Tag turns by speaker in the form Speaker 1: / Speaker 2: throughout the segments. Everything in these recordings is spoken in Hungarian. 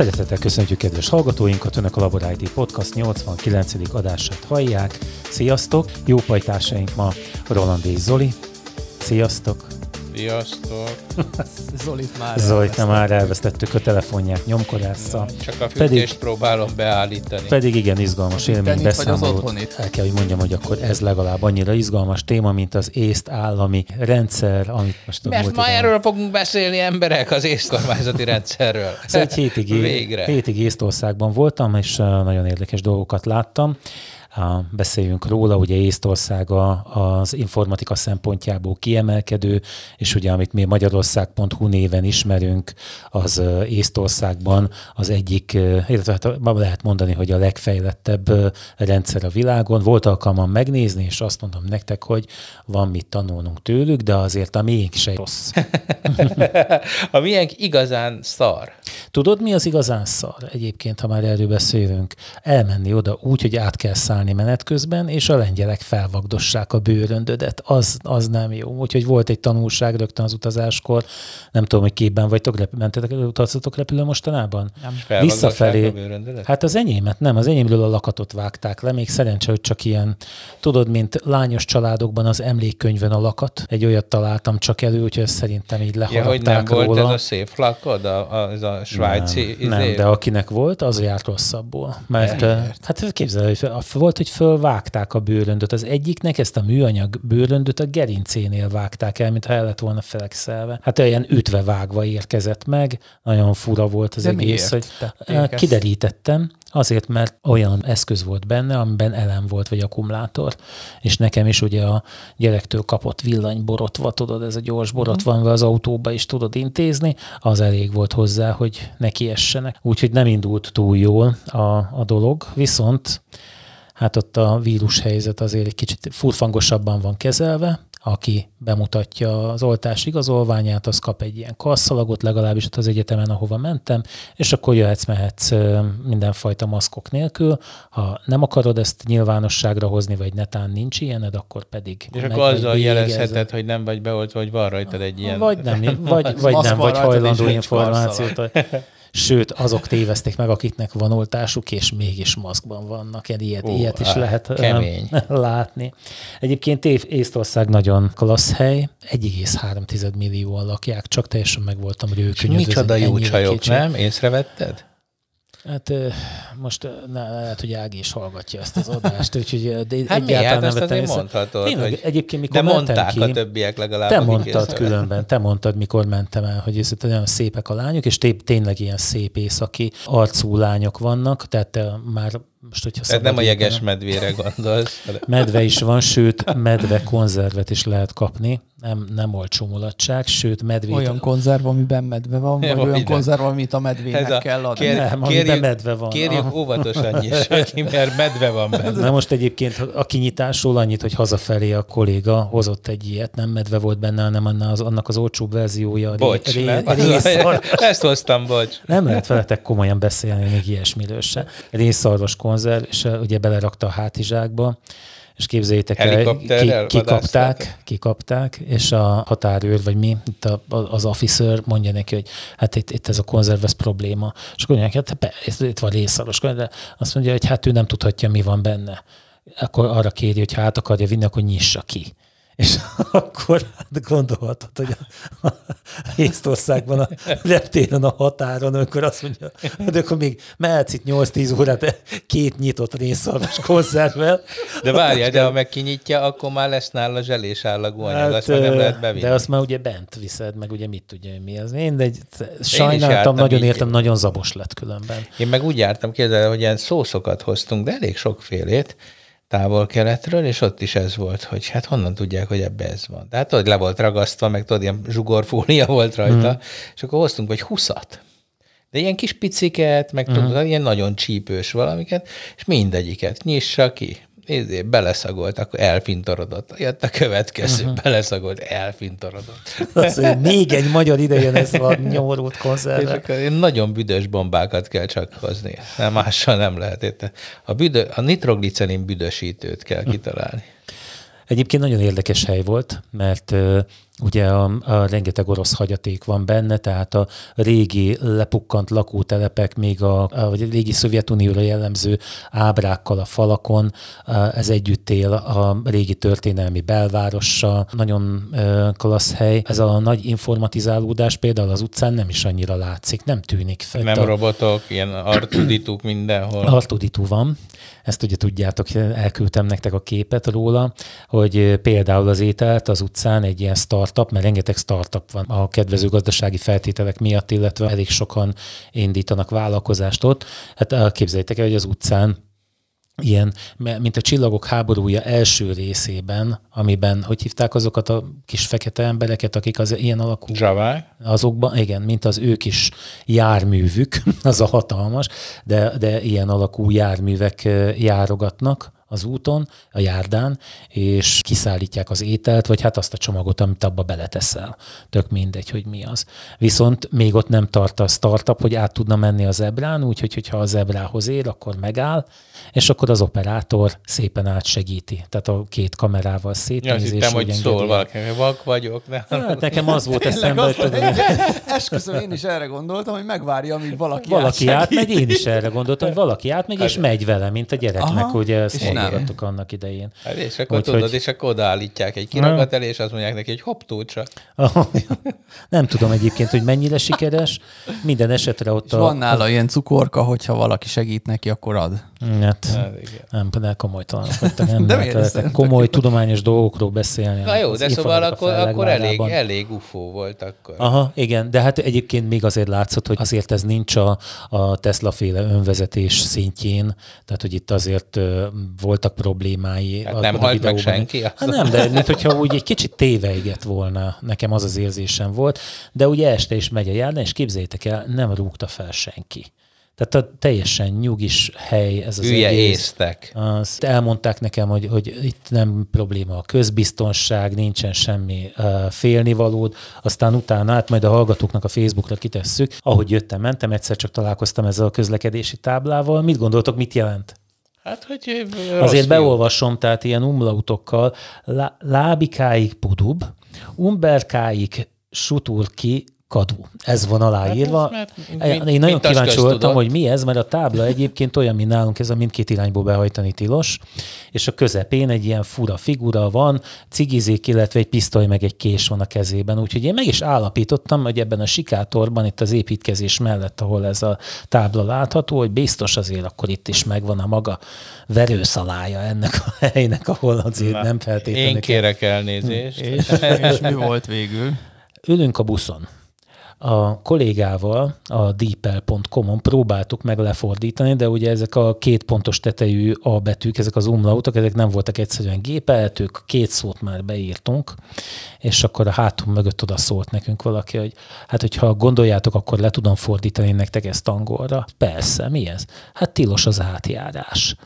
Speaker 1: Szeretettel köszöntjük kedves hallgatóinkat, Önök a Labor ID Podcast 89. adását hallják. Sziasztok! Jó pajtásaink ma Roland és Zoli. Sziasztok!
Speaker 2: Sziasztok!
Speaker 3: Zolit már
Speaker 1: Zolit nem már elvesztettük a telefonját nyomkodásza.
Speaker 2: Csak a fűtést pedig, próbálom beállítani.
Speaker 1: Pedig igen izgalmas élmény
Speaker 3: beszámolót.
Speaker 1: El kell, hogy mondjam, hogy akkor ez legalább annyira izgalmas téma, mint az észt állami rendszer, amit most
Speaker 2: Mert ma erről fogunk beszélni emberek, az észt kormányzati rendszerről.
Speaker 1: Szóval egy hétig, Végre. hétig Észtországban voltam, és nagyon érdekes dolgokat láttam beszéljünk róla. Ugye Észtország az informatika szempontjából kiemelkedő, és ugye amit mi Magyarország.hu néven ismerünk, az Észtországban az egyik, illetve hát lehet mondani, hogy a legfejlettebb rendszer a világon. Volt alkalmam megnézni, és azt mondom nektek, hogy van mit tanulnunk tőlük, de azért a miénk se rossz.
Speaker 2: a miénk igazán szar.
Speaker 1: Tudod, mi az igazán szar egyébként, ha már erről beszélünk? Elmenni oda úgy, hogy át kell szállni menet közben, és a lengyelek felvagdossák a bőröndödet. Az, az nem jó. Úgyhogy volt egy tanulság rögtön az utazáskor. Nem tudom, hogy képben vagytok, rep- mentetek, utazotok repülő mostanában?
Speaker 2: Nem. Visszafelé.
Speaker 1: Hát az enyémet nem, az enyémről a lakatot vágták le. Még szerencsé, hogy csak ilyen, tudod, mint lányos családokban az emlékkönyvön a lakat. Egy olyat találtam csak elő, úgyhogy szerintem így lehaladták ja, hogy nem róla. volt
Speaker 2: ez a szép lakod, a, a, a svájci
Speaker 1: nem, nem, de akinek volt, az járt rosszabbul. Mert, Mert? hát képzelj, hogy volt, hogy fölvágták a bőröndöt. Az egyiknek ezt a műanyag bőröndöt a gerincénél vágták el, mintha el lett volna felekszelve. Hát olyan ütve vágva érkezett meg, nagyon fura volt az
Speaker 3: de
Speaker 1: egész,
Speaker 3: hogy
Speaker 1: kiderítettem, Azért, mert olyan eszköz volt benne, amiben elem volt, vagy akkumulátor. És nekem is ugye a gyerektől kapott villanyborotva, tudod, ez a gyors borotva, amivel az autóba is tudod intézni, az elég volt hozzá, hogy neki essenek. Úgyhogy nem indult túl jól a, a dolog, viszont hát ott a vírushelyzet azért egy kicsit furfangosabban van kezelve, aki bemutatja az oltás igazolványát, az kap egy ilyen kasszalagot, legalábbis ott az egyetemen, ahova mentem, és akkor jöhetsz, mehetsz mindenfajta maszkok nélkül. Ha nem akarod ezt nyilvánosságra hozni, vagy netán nincs ilyened, akkor pedig...
Speaker 2: És akkor azzal jelezheted, hogy nem vagy beoltva, vagy van rajtad egy ilyen...
Speaker 1: Vagy nem, vagy, vagy nem, vagy hajlandó információt. Sőt, azok tévezték meg, akiknek van oltásuk, és mégis maszkban vannak. Ilyet, Ó, ilyet is lehet
Speaker 2: kemény.
Speaker 1: látni. Egyébként Észtország nagyon klassz hely, 1,3 millióan lakják, csak teljesen meg voltam rőkönyödve.
Speaker 2: Micsoda jó csajok, kicsi. nem? Észrevetted?
Speaker 1: Hát most ne, lehet, hogy Ági is hallgatja ezt az adást, úgyhogy de
Speaker 2: hát egyáltalán nem vettem észre. mondhatod, Tényleg, hogy
Speaker 1: egyébként, mikor
Speaker 2: de
Speaker 1: mondták
Speaker 2: ki, a többiek legalább.
Speaker 1: Te mondtad különben, te mondtad, mikor mentem el, hogy ez nagyon szépek a lányok, és tényleg ilyen szép északi arcú lányok vannak, tehát már most, hogyha
Speaker 2: Tehát nem a jeges medvére gondolsz.
Speaker 1: Medve is van, sőt, medve konzervet is lehet kapni. Nem, nem olcsó mulatság, sőt, medvét...
Speaker 3: Olyan konzerv, amiben medve van, vagy olyan konzerv, amit a medvének Ez a, kell adni. Kér,
Speaker 1: nem, kérjük, medve van.
Speaker 2: Kérjük ah. óvatosan nyissa ki, mert medve van benne.
Speaker 1: Na most egyébként a kinyitásról annyit, hogy hazafelé a kolléga hozott egy ilyet, nem medve volt benne, hanem az, annak az olcsóbb verziója.
Speaker 2: Bocs, ré, nem? Ré, Ezt hoztam, bocs.
Speaker 1: Nem lehet veletek komolyan beszélni még ilyesmiről se. Részszarvas konzerv, és ugye belerakta a hátizsákba, és képzeljétek el, ki, kikapták, kikapták, és a határőr, vagy mi, itt a, az officer mondja neki, hogy hát itt, itt ez a konzerv, ez probléma. És akkor mondják, hát itt, itt van részszaros, de azt mondja, hogy hát ő nem tudhatja, mi van benne. Akkor arra kéri, hogy ha át akarja vinni, akkor nyissa ki. És akkor hát gondolhatod, hogy a, a Észtországban a reptéren a határon, akkor azt mondja, de akkor még mehetsz itt 8-10 órát két nyitott részszalmas konzervvel.
Speaker 2: De várja, de ha meg kinyitja, akkor már lesz nála zselés állagú anyag, hát, azt már nem lehet bevinni.
Speaker 1: De azt már ugye bent viszed, meg ugye mit tudja, mi az. Én de sajnáltam, nagyon így. értem, nagyon zabos lett különben.
Speaker 2: Én meg úgy jártam, képzelni, hogy ilyen szószokat hoztunk, de elég sokfélét, távol-keletről, és ott is ez volt, hogy hát honnan tudják, hogy ebbe ez van. Tehát tudod, le volt ragasztva, meg tudod, ilyen zsugorfólia volt rajta, mm. és akkor hoztunk vagy huszat. De ilyen kis piciket, meg mm. tudod, ilyen nagyon csípős valamiket, és mindegyiket nyissa ki nézzé, beleszagolt, akkor elfintorodott. Jött a következő, uh-huh. beleszagolt, elfintorodott.
Speaker 1: Az, még egy magyar idejön ez a nyomorult konzerv. És
Speaker 2: akkor nagyon büdös bombákat kell csak hozni. Nem, mással nem lehet. Érte. A, büdö, a nitroglicerin büdösítőt kell kitalálni.
Speaker 1: Egyébként nagyon érdekes hely volt, mert ugye a, a rengeteg orosz hagyaték van benne, tehát a régi lepukkant lakótelepek, még a, a vagy régi Szovjetunióra jellemző ábrákkal a falakon, ez együtt él a régi történelmi belvárossal, nagyon klassz hely. Ez a nagy informatizálódás például az utcán nem is annyira látszik, nem tűnik
Speaker 2: fel. Nem a... robotok, ilyen artudituk mindenhol.
Speaker 1: Artuditu van, ezt ugye tudjátok, elküldtem nektek a képet róla, hogy például az ételt az utcán egy ilyen startup, mert rengeteg startup van a kedvező gazdasági feltételek miatt, illetve elég sokan indítanak vállalkozást ott. Hát képzeljétek el, hogy az utcán ilyen, mint a Csillagok háborúja első részében, amiben, hogy hívták azokat a kis fekete embereket, akik az ilyen alakú...
Speaker 2: Javá.
Speaker 1: Azokban, igen, mint az ő kis járművük, az a hatalmas, de, de ilyen alakú járművek járogatnak, az úton, a járdán, és kiszállítják az ételt, vagy hát azt a csomagot, amit abba beleteszel. Tök mindegy, hogy mi az. Viszont még ott nem tart a startup, hogy át tudna menni a zebrán, úgyhogy hogyha a zebrához ér, akkor megáll, és akkor az operátor szépen átsegíti. Tehát a két kamerával szétnéz. Ja,
Speaker 2: hittem, hogy szól valaki, vak vagyok.
Speaker 1: Nem. Hát nekem az volt eszembe, hogy
Speaker 3: tudom, Esküszöm, én is erre gondoltam, hogy megvárja, amíg valaki
Speaker 1: Valaki átmegy, én is erre gondoltam, hogy valaki átmegy, és megy vele, mint a gyereknek, Aha, ugye ezt mondjátok annak idején.
Speaker 2: Hát és akkor Úgy, tudod, hogy... és akkor odaállítják egy kirakat elé, és azt mondják neki, hogy hopp, túlcsa.
Speaker 1: Nem tudom egyébként, hogy mennyire sikeres. Minden esetre ott
Speaker 3: és a... van nála ilyen cukorka, hogyha valaki segít neki, akkor ad.
Speaker 1: Hát, hát nem, de komolytalan vagytok, nem de komoly tudományos dolgokról beszélni.
Speaker 2: Na jó, de szóval akkor, akkor elég, elég ufó volt akkor.
Speaker 1: Aha, igen, de hát egyébként még azért látszott, hogy azért ez nincs a, a Tesla féle önvezetés szintjén, tehát hogy itt azért uh, voltak problémái.
Speaker 2: Hát nem halt meg senki?
Speaker 1: Hát nem, de mint hogyha úgy egy kicsit téveigett volna, nekem az az érzésem volt, de ugye este is megy a járda, és képzeljétek el, nem rúgta fel senki. Tehát a teljesen nyugis hely ez az
Speaker 2: Hülye egész. észtek.
Speaker 1: Azt elmondták nekem, hogy, hogy itt nem probléma a közbiztonság, nincsen semmi uh, félnivalód. Aztán utána át majd a hallgatóknak a Facebookra kitesszük. Ahogy jöttem, mentem, egyszer csak találkoztam ezzel a közlekedési táblával. Mit gondoltok, mit jelent?
Speaker 2: Hát, hogy
Speaker 1: Azért beolvasom, tehát ilyen umlautokkal, lá, lábikáig pudub, umberkáig sutur ki kadu. Ez van aláírva. Hát mert, Én nagyon kíváncsi voltam, tudod. hogy mi ez, mert a tábla egyébként olyan, mint nálunk, ez a mindkét irányból behajtani tilos, és a közepén egy ilyen fura figura van, cigizik, illetve egy pisztoly meg egy kés van a kezében. Úgyhogy én meg is állapítottam, hogy ebben a sikátorban, itt az építkezés mellett, ahol ez a tábla látható, hogy biztos azért akkor itt is megvan a maga verőszalája ennek a helynek, ahol azért Na, nem feltétlenül.
Speaker 2: Én kérek elnézést.
Speaker 3: És, és mi volt végül?
Speaker 1: Ülünk a buszon a kollégával a deepel.com-on próbáltuk meg lefordítani, de ugye ezek a két pontos tetejű A betűk, ezek az umlautok, ezek nem voltak egyszerűen gépelhetők, két szót már beírtunk, és akkor a hátunk mögött oda szólt nekünk valaki, hogy hát hogyha gondoljátok, akkor le tudom fordítani nektek ezt angolra. Persze, mi ez? Hát tilos az átjárás.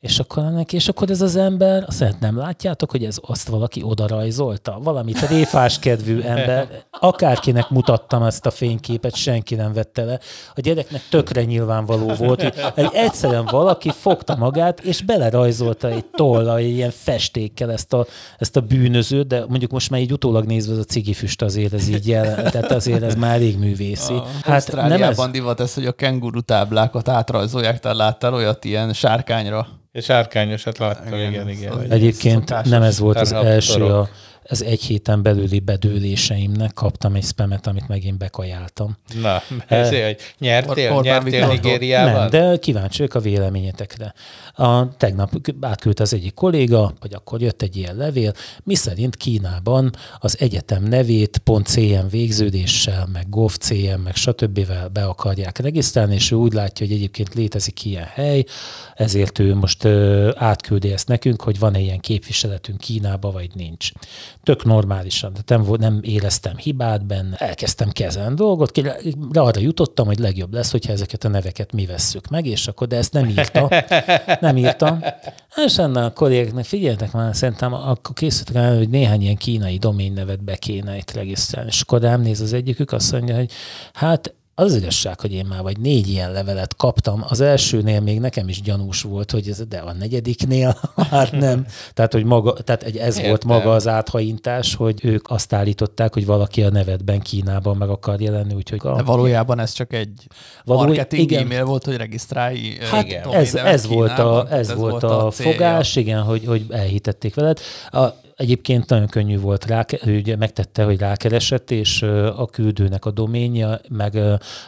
Speaker 1: És akkor neki, és akkor ez az ember, azt mondja, nem látjátok, hogy ez azt valaki oda rajzolta? Valamit réfás kedvű ember, akárkinek mutattam ezt a fényképet, senki nem vette le. A gyereknek tökre nyilvánvaló volt, hogy egy egyszerűen valaki fogta magát, és belerajzolta egy tolla, egy ilyen festékkel ezt a, ezt a bűnözőt, de mondjuk most már így utólag nézve az a cigifüst azért ez így jel, tehát azért ez már elég művészi. A
Speaker 3: hát nem ez... divat ez, hogy a kenguru táblákat átrajzolják, te láttál olyat ilyen sárkányra?
Speaker 2: És árkányosat láttam, igen, igen. igen.
Speaker 1: Egyébként nem ez volt az első a az egy héten belüli bedőléseimnek kaptam egy spamet, amit megint bekajáltam.
Speaker 2: Na, ezért, hogy nyertél, Or- nyertél Nigériában?
Speaker 1: Nem, de kíváncsi vagyok a véleményetekre. A, tegnap átküldte az egyik kolléga, hogy akkor jött egy ilyen levél, miszerint Kínában az egyetem nevét .cm végződéssel, meg gov.cm, meg stb. be akarják regisztrálni, és ő úgy látja, hogy egyébként létezik ilyen hely, ezért ő most ö, átküldi ezt nekünk, hogy van-e ilyen képviseletünk Kínába, vagy nincs tök normálisan, tehát nem, nem éreztem hibát benne, elkezdtem kezelni dolgot, de arra jutottam, hogy legjobb lesz, hogyha ezeket a neveket mi vesszük meg, és akkor, de ezt nem írta, nem írtam. És ennek a kollégeknek, figyeljetek már, szerintem akkor készültek el, hogy néhány ilyen kínai nevet be kéne itt regisztrálni. És akkor rám néz az egyikük, azt mondja, hogy hát az az igazság, hogy én már vagy négy ilyen levelet kaptam. Az elsőnél még nekem is gyanús volt, hogy ez, de a negyediknél már nem. Tehát, hogy maga, tehát egy, ez
Speaker 2: Értem.
Speaker 1: volt maga az áthajintás, hogy ők azt állították, hogy valaki a nevedben Kínában meg akar jelenni, úgyhogy
Speaker 3: De valójában ez csak egy
Speaker 1: Való-
Speaker 3: marketing
Speaker 1: igen.
Speaker 3: e-mail volt, hogy regisztrálj.
Speaker 1: Hát
Speaker 2: Igen.
Speaker 1: ez, ez, volt a, ez, volt a,
Speaker 3: célja.
Speaker 1: fogás, igen, hogy, hogy elhitették veled. A, egyébként nagyon könnyű volt rá, ő ugye megtette, hogy rákeresett, és a küldőnek a doménja, meg,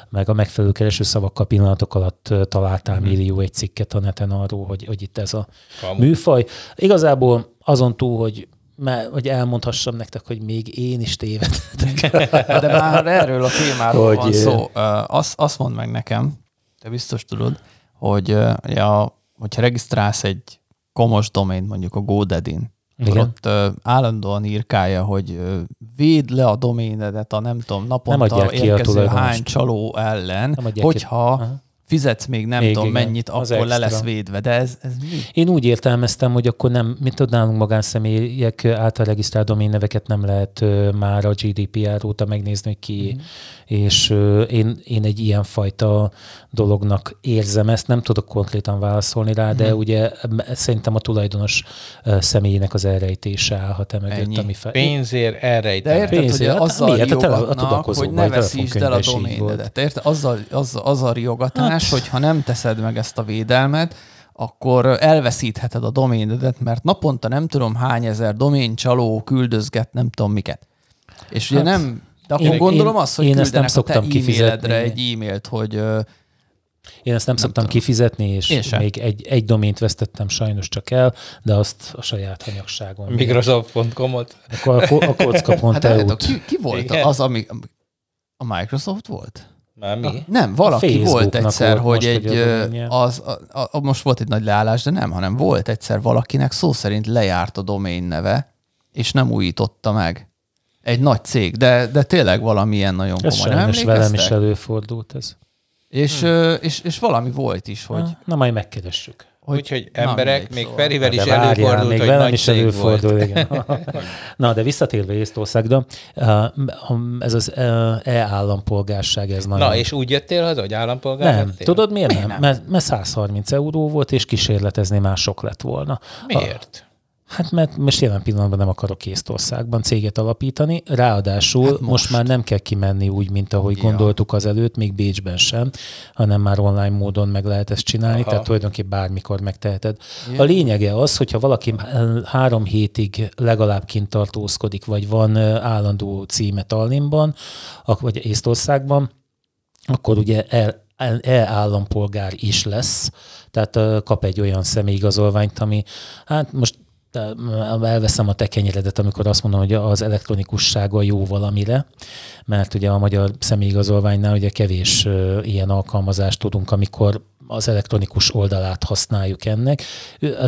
Speaker 1: meg a megfelelő keresőszavakkal pillanatok alatt találtál millió egy cikket a neten arról, hogy, hogy itt ez a
Speaker 2: Kamu.
Speaker 1: műfaj. Igazából azon túl, hogy mert, hogy elmondhassam nektek, hogy még én is tévedhetek.
Speaker 3: De már erről a témáról
Speaker 1: Hogy,
Speaker 3: van
Speaker 1: ö,
Speaker 3: szó. Azt, azt mondd meg nekem, te biztos tudod, hogy ja, hogyha regisztrálsz egy komos domain, mondjuk a GoDaddy-n, akkor
Speaker 1: Igen.
Speaker 3: ott ö, állandóan írkálja, hogy ö, védd le a doménedet a nem tudom, naponta
Speaker 1: ki a
Speaker 3: érkező hány csaló ellen,
Speaker 1: Nem ki.
Speaker 3: hogyha
Speaker 1: Aha.
Speaker 3: Fizetsz még nem
Speaker 1: Még
Speaker 3: tudom
Speaker 1: igen,
Speaker 3: mennyit,
Speaker 1: az
Speaker 3: akkor le
Speaker 1: extra.
Speaker 3: lesz védve. De ez, ez mi?
Speaker 1: Én úgy értelmeztem, hogy akkor nem, mint tudod, nálunk magánszemélyek által regisztrált doménneveket nem lehet már a GDPR óta megnézni, hogy ki, mm. és én, én egy ilyen fajta dolognak érzem ezt, nem tudok konkrétan válaszolni rá, de ugye em, szerintem a tulajdonos ö, személyének az elrejtése állhat e mögött,
Speaker 3: Ennyi.
Speaker 1: ami fel...
Speaker 2: Pénzért
Speaker 3: De
Speaker 2: elrejtenek.
Speaker 3: érted, hogy
Speaker 1: hát
Speaker 3: azzal
Speaker 1: miért? A tele- a
Speaker 3: hogy ne veszítsd el a doménedet. Érted? Azzal, az, az a riogatás, hogy ha nem teszed meg ezt a védelmet, akkor elveszítheted a doménedet, mert naponta nem tudom hány ezer domén csaló küldözget, nem tudom miket. És ugye
Speaker 1: Hát,
Speaker 3: nem, de akkor
Speaker 1: én-
Speaker 3: gondolom
Speaker 1: én-
Speaker 3: azt, hogy
Speaker 1: én ezt nem
Speaker 3: a te
Speaker 1: szoktam
Speaker 3: e-mailedre
Speaker 1: kifizetni.
Speaker 3: egy e-mailt, hogy
Speaker 1: Én ezt nem, nem szoktam
Speaker 3: tudom.
Speaker 1: kifizetni, és
Speaker 3: Én sem.
Speaker 1: még egy, egy domént vesztettem sajnos csak el, de azt a saját hanyagságon.
Speaker 2: Microsoft.com-ot.
Speaker 1: Akkor a, ko- a kocka pont
Speaker 3: hát várjátok,
Speaker 1: hát
Speaker 3: ki, ki volt
Speaker 2: Igen.
Speaker 3: az, ami a Microsoft volt?
Speaker 2: Már mi?
Speaker 3: Nem, valaki volt egyszer,
Speaker 1: volt
Speaker 3: hogy
Speaker 1: most,
Speaker 3: egy,
Speaker 1: hogy a
Speaker 3: az, a, a, most volt egy nagy leállás, de nem, hanem volt egyszer valakinek szó szerint lejárt a domain neve, és nem újította meg. Egy nagy cég, de, de tényleg valamilyen nagyon
Speaker 1: Ez
Speaker 3: komoly. Nem
Speaker 1: sajnos velem is előfordult ez.
Speaker 3: És, hmm. és, és valami volt is, hogy,
Speaker 1: Na, na majd megkeressük.
Speaker 3: Hogy
Speaker 2: Úgyhogy emberek, még
Speaker 3: szóval.
Speaker 2: Ferivel is
Speaker 1: várjál,
Speaker 2: előfordult,
Speaker 1: még
Speaker 2: hogy
Speaker 1: velem
Speaker 2: nagy
Speaker 1: is előfordul,
Speaker 2: volt.
Speaker 1: igen. Na, de visszatérve Észtországra, uh, ez az uh, e-állampolgárság, ez nagyon...
Speaker 2: Na, és úgy jöttél haza, hogy állampolgár
Speaker 1: nem,
Speaker 2: lettél?
Speaker 1: tudod miért nem? Mert, mert 130 euró volt, és kísérletezni már sok lett volna.
Speaker 2: Miért?
Speaker 1: Hát mert most jelen pillanatban nem akarok Észtországban céget alapítani, ráadásul hát most. most már nem kell kimenni úgy, mint ahogy
Speaker 3: Ja.
Speaker 1: gondoltuk az előtt, még Bécsben sem, hanem már online módon meg lehet ezt csinálni,
Speaker 2: Aha.
Speaker 1: tehát tulajdonképpen bármikor megteheted.
Speaker 3: Ja.
Speaker 1: A lényege az, hogyha valaki három hétig legalább kint tartózkodik, vagy van állandó címe Tallinnban, vagy Észtországban, akkor ugye el, e-állampolgár is lesz, tehát kap egy olyan személyigazolványt, ami hát most ö, elveszem a tekenyeredet, amikor azt mondom, hogy az elektronikussága jó valamire, mert ugye a magyar személyigazolványnál ugye kevés ilyen alkalmazást tudunk, amikor az elektronikus oldalát használjuk ennek.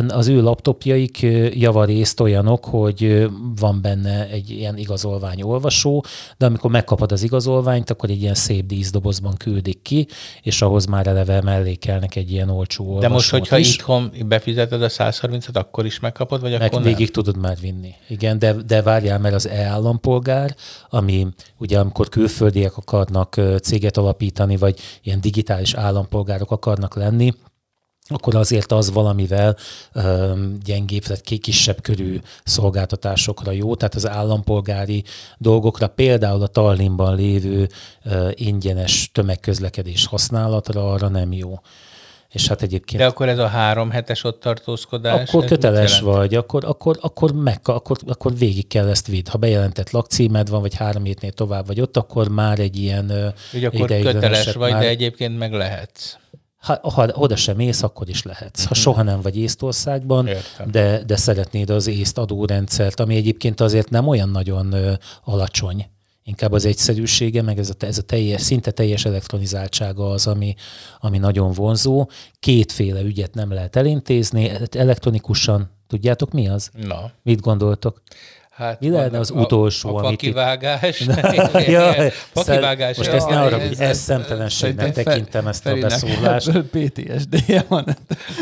Speaker 1: Az ő laptopjaik javarészt olyanok, hogy van benne egy ilyen igazolvány olvasó, de amikor megkapod az igazolványt, akkor egy ilyen szép díszdobozban küldik ki, és ahhoz már eleve mellékelnek egy ilyen olcsó olvasót
Speaker 2: De most, hogyha
Speaker 1: is.
Speaker 2: itthon befizeted a 130-at, akkor is megkapod, vagy
Speaker 1: Meg
Speaker 2: akkor
Speaker 1: végig
Speaker 2: nem?
Speaker 1: tudod már vinni. Igen, de, de várjál, mert az e-állampolgár, ami ugye amikor külföldiek akarnak céget alapítani, vagy ilyen digitális állampolgárok akarnak lenni, akkor azért az valamivel öm, gyengébb, tehát ki- kisebb körű szolgáltatásokra jó, tehát az állampolgári dolgokra, például a Tallinnban lévő ö, ingyenes tömegközlekedés használatra arra nem jó. És hát egyébként
Speaker 2: De akkor ez a három hetes ott tartózkodás.
Speaker 1: akkor köteles vagy, akkor, akkor, akkor, meg, akkor, akkor végig kell ezt vidd. Ha bejelentett lakcímed van, vagy három hétnél tovább vagy ott, akkor már egy ilyen
Speaker 2: Ugye akkor köteles vagy,
Speaker 1: már,
Speaker 2: de egyébként meg lehetsz.
Speaker 1: Ha, ha oda sem mész, akkor is lehetsz. Ha soha nem vagy Észtországban,
Speaker 2: Mhm. Értem.
Speaker 1: de, de szeretnéd az észt adórendszert, ami egyébként azért nem olyan nagyon ö, alacsony, inkább az egyszerűsége, meg ez a, ez a teljes, szinte teljes elektronizáltsága az, ami, ami nagyon vonzó. Kétféle ügyet nem lehet elintézni, elektronikusan, tudjátok mi az?
Speaker 2: Na,
Speaker 1: Mit gondoltok?
Speaker 2: Hát
Speaker 1: Mi lehetne az utolsó,
Speaker 2: a, a
Speaker 1: amit itt-
Speaker 2: fakivágás.
Speaker 1: Ja,
Speaker 2: fakivágás.
Speaker 1: most ezt ne arra, hogy ez szemtelenségnek tekintem ezt a beszólást.
Speaker 3: PTSD-je van.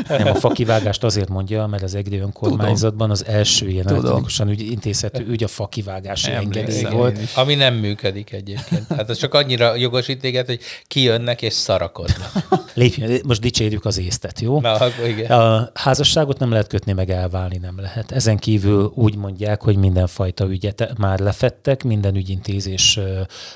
Speaker 1: Nem, a fakivágást azért mondja, mert az egri önkormányzatban az első ilyen elektronikusan ügy, intézhető ügy a fakivágási engedély volt.
Speaker 2: Ami nem működik egyébként. Hát az csak annyira jogosít téged, hogy kijönnek és szarakodnak.
Speaker 1: Lépjön, most dicsérjük az észtet, jó?
Speaker 2: Na, akkor igen.
Speaker 1: A házasságot nem lehet kötni, meg elválni nem lehet. Ezen kívül úgy mondják, hogy mindenfajta ügyet már lefettek, minden ügyintézés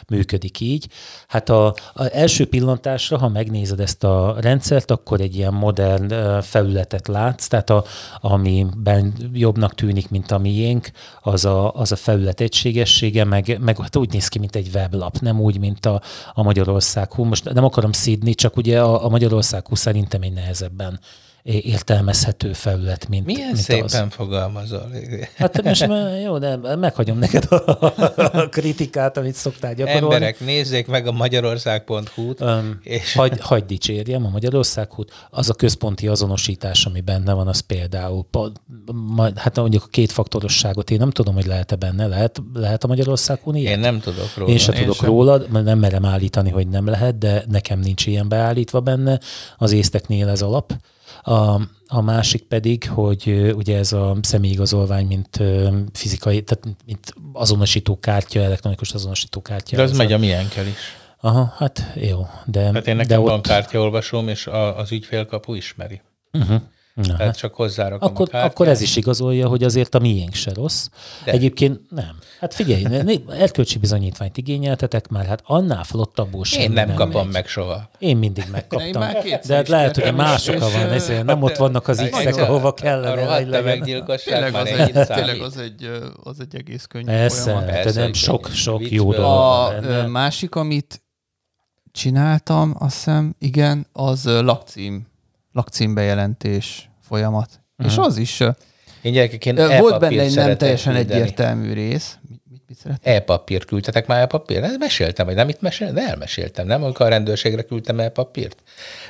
Speaker 1: működik így. Hát a, a első pillantásra, ha megnézed ezt a rendszert, akkor egy ilyen modern felületet látsz, tehát a, amiben jobbnak tűnik, mint a miénk, az a, az a felület egységessége, meg, meg hát úgy néz ki, mint egy weblap, nem úgy, mint a, a Magyarország hú. Most nem akarom szídni, csak ugye a, a Magyarország hú szerintem egy nehezebben értelmezhető felület, mint,
Speaker 2: Milyen
Speaker 1: mint
Speaker 2: szépen
Speaker 1: az.
Speaker 2: fogalmazol.
Speaker 1: Hát most már jó, de meghagyom neked a, a kritikát, amit szoktál gyakorolni.
Speaker 2: Emberek, nézzék meg a magyarország.hu-t,
Speaker 1: Um,
Speaker 2: és
Speaker 1: hagy, hagy dicsérjem a Magyarországhút. Az a központi azonosítás, ami benne van, az például, pa- ma, hát mondjuk a kétfaktorosságot én nem tudom, hogy lehet-e benne, lehet, lehet a Magyarországhún ilyen?
Speaker 2: én nem tudok róla.
Speaker 1: Én sem
Speaker 3: Én
Speaker 1: tudok
Speaker 3: sem.
Speaker 1: róla, mert nem merem állítani, hogy nem lehet, de nekem nincs ilyen beállítva benne. Az észteknél ez alap. A, a másik pedig, hogy ugye ez a személyigazolvány, mint fizikai, tehát mint azonosító kártya, elektronikus azonosító kártya.
Speaker 2: De az
Speaker 1: ez
Speaker 2: megy
Speaker 1: a,
Speaker 2: a miénkkel is.
Speaker 1: Aha, hát jó, de,
Speaker 2: Hát én
Speaker 1: de
Speaker 2: nekem
Speaker 1: ott,
Speaker 2: van kártyaolvasóm, és a, az ügyfélkapu ismeri.
Speaker 1: Uh-huh. Na,
Speaker 2: Tehát
Speaker 1: hát.
Speaker 2: csak hozzárakom
Speaker 1: Akkor,
Speaker 2: a kártyát.
Speaker 1: akkor ez is igazolja, hogy azért a miénk se rossz.
Speaker 2: De.
Speaker 1: Egyébként nem. Hát figyelj, erkölcsi bizonyítványt igényeltetek már, hát annál flottabbul semmi
Speaker 2: Én nem kapom
Speaker 1: megy.
Speaker 2: meg soha.
Speaker 1: Én mindig
Speaker 3: Én
Speaker 1: megkaptam.
Speaker 3: kétszer
Speaker 1: De hát lehet, hogy a mások
Speaker 3: és,
Speaker 1: van, ezért nem ott vannak az x
Speaker 2: Egyszer
Speaker 1: ahova
Speaker 2: A
Speaker 1: kellene, hogy
Speaker 2: rohadt meggyilkosság
Speaker 3: Tényleg
Speaker 2: már
Speaker 3: egy, tényleg az egy, az egy egész könnyű
Speaker 1: Persze,
Speaker 3: folyamat.
Speaker 1: de
Speaker 2: Persze,
Speaker 1: nem
Speaker 2: hogy
Speaker 1: sok, sok
Speaker 2: viccből.
Speaker 1: jó dolog
Speaker 3: A másik, amit csináltam, azt hiszem, igen, az lakcím, lakcímbejelentés folyamat. És az is,
Speaker 2: Én gyerekek, én
Speaker 3: ö, volt benne egy nem teljesen
Speaker 2: küldeni.
Speaker 3: egyértelmű rész. Mit, mit, mit szeret?
Speaker 2: E-papír küldtetek már e-papír? Ezt meséltem, vagy nem itt meséltem? De elmeséltem, nem? Amikor a rendőrségre küldtem e-papírt.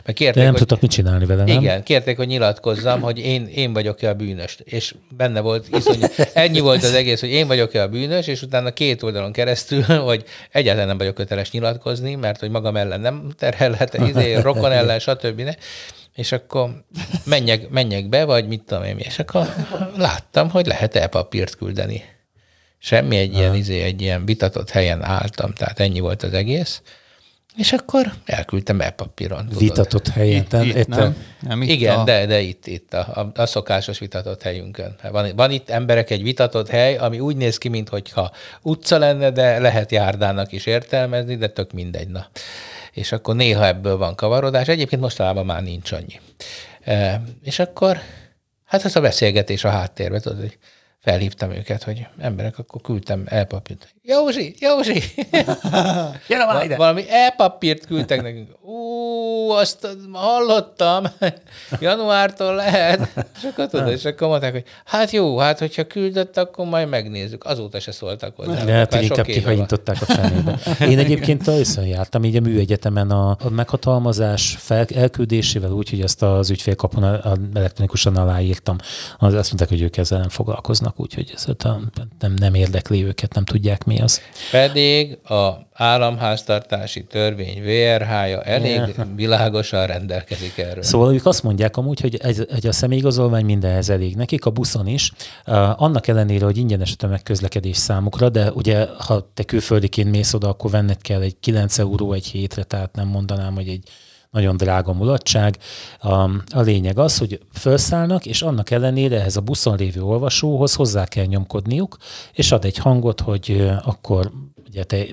Speaker 2: Mert kérték,
Speaker 1: De nem
Speaker 2: hogy...
Speaker 1: tudtak mit csinálni vele, nem?
Speaker 2: Igen, kérték, hogy nyilatkozzam, hogy én, én vagyok-e a bűnös. És benne volt iszony, ennyi volt az egész, hogy én vagyok-e a bűnös, és utána két oldalon keresztül, hogy egyáltalán nem vagyok köteles nyilatkozni, mert hogy magam ellen nem terhelhet, izé, rokon ellen, stb. Ne. És akkor menjek, menjek be, vagy mit tudom én, és akkor láttam, hogy lehet e-papírt küldeni. Semmi egy ilyen, izé, egy ilyen vitatott helyen álltam, tehát ennyi volt az egész. És akkor elküldtem e-papíron. tudod.
Speaker 1: Vitatott helyen.
Speaker 3: Itt, itt,
Speaker 1: értem.
Speaker 3: nem? nem itt
Speaker 2: Igen,
Speaker 3: a,
Speaker 2: de, de itt, itt a, a, a szokásos vitatott helyünkön. Van, van itt emberek egy vitatott hely, ami úgy néz ki, mintha utca lenne, de lehet járdának is értelmezni, de tök mindegy. Na. És akkor néha ebből van kavarodás. Egyébként mostanában már nincs annyi. E, és akkor, hát ez a beszélgetés a háttérbe, tudod, hogy felhívtam őket, hogy emberek, akkor küldtem elpapírt. Józsi, Józsi!
Speaker 1: Gyere már ide!
Speaker 2: Valami e-papírt küldtek nekünk. Ú, azt hallottam, januártól lehet. És akkor tudod, és akkor mondták, hogy hát jó, hát hogyha küldött, akkor majd megnézzük. Azóta se szóltak hozzá.
Speaker 1: De hát
Speaker 2: Már
Speaker 1: inkább kihajították a fenébe. Én egyébként Tajszon jártam, így a műegyetemen a, a meghatalmazás fel, elküldésével úgy, hogy ezt az ügyfélkapon a- a- elektronikusan aláírtam. Az azt mondták, hogy ők ezzel nem foglalkoznak, úgyhogy ez nem, nem érdekli őket, nem tudják mi az.
Speaker 2: Pedig a államháztartási törvény VRH-ja elég világosan rendelkezik erről.
Speaker 1: Szóval ők azt mondják amúgy, hogy, ez, hogy a személyigazolvány mindenhez elég nekik, a buszon is. Uh, annak ellenére, hogy ingyenes a tömegközlekedés számukra, de ugye, ha te külföldiként mész oda, akkor venned kell egy 9 euró egy hétre, tehát nem mondanám, hogy egy nagyon drága mulatság. A, a lényeg az, hogy felszállnak, és annak ellenére ehhez a buszon lévő olvasóhoz hozzá kell nyomkodniuk, és ad egy hangot, hogy akkor ugye te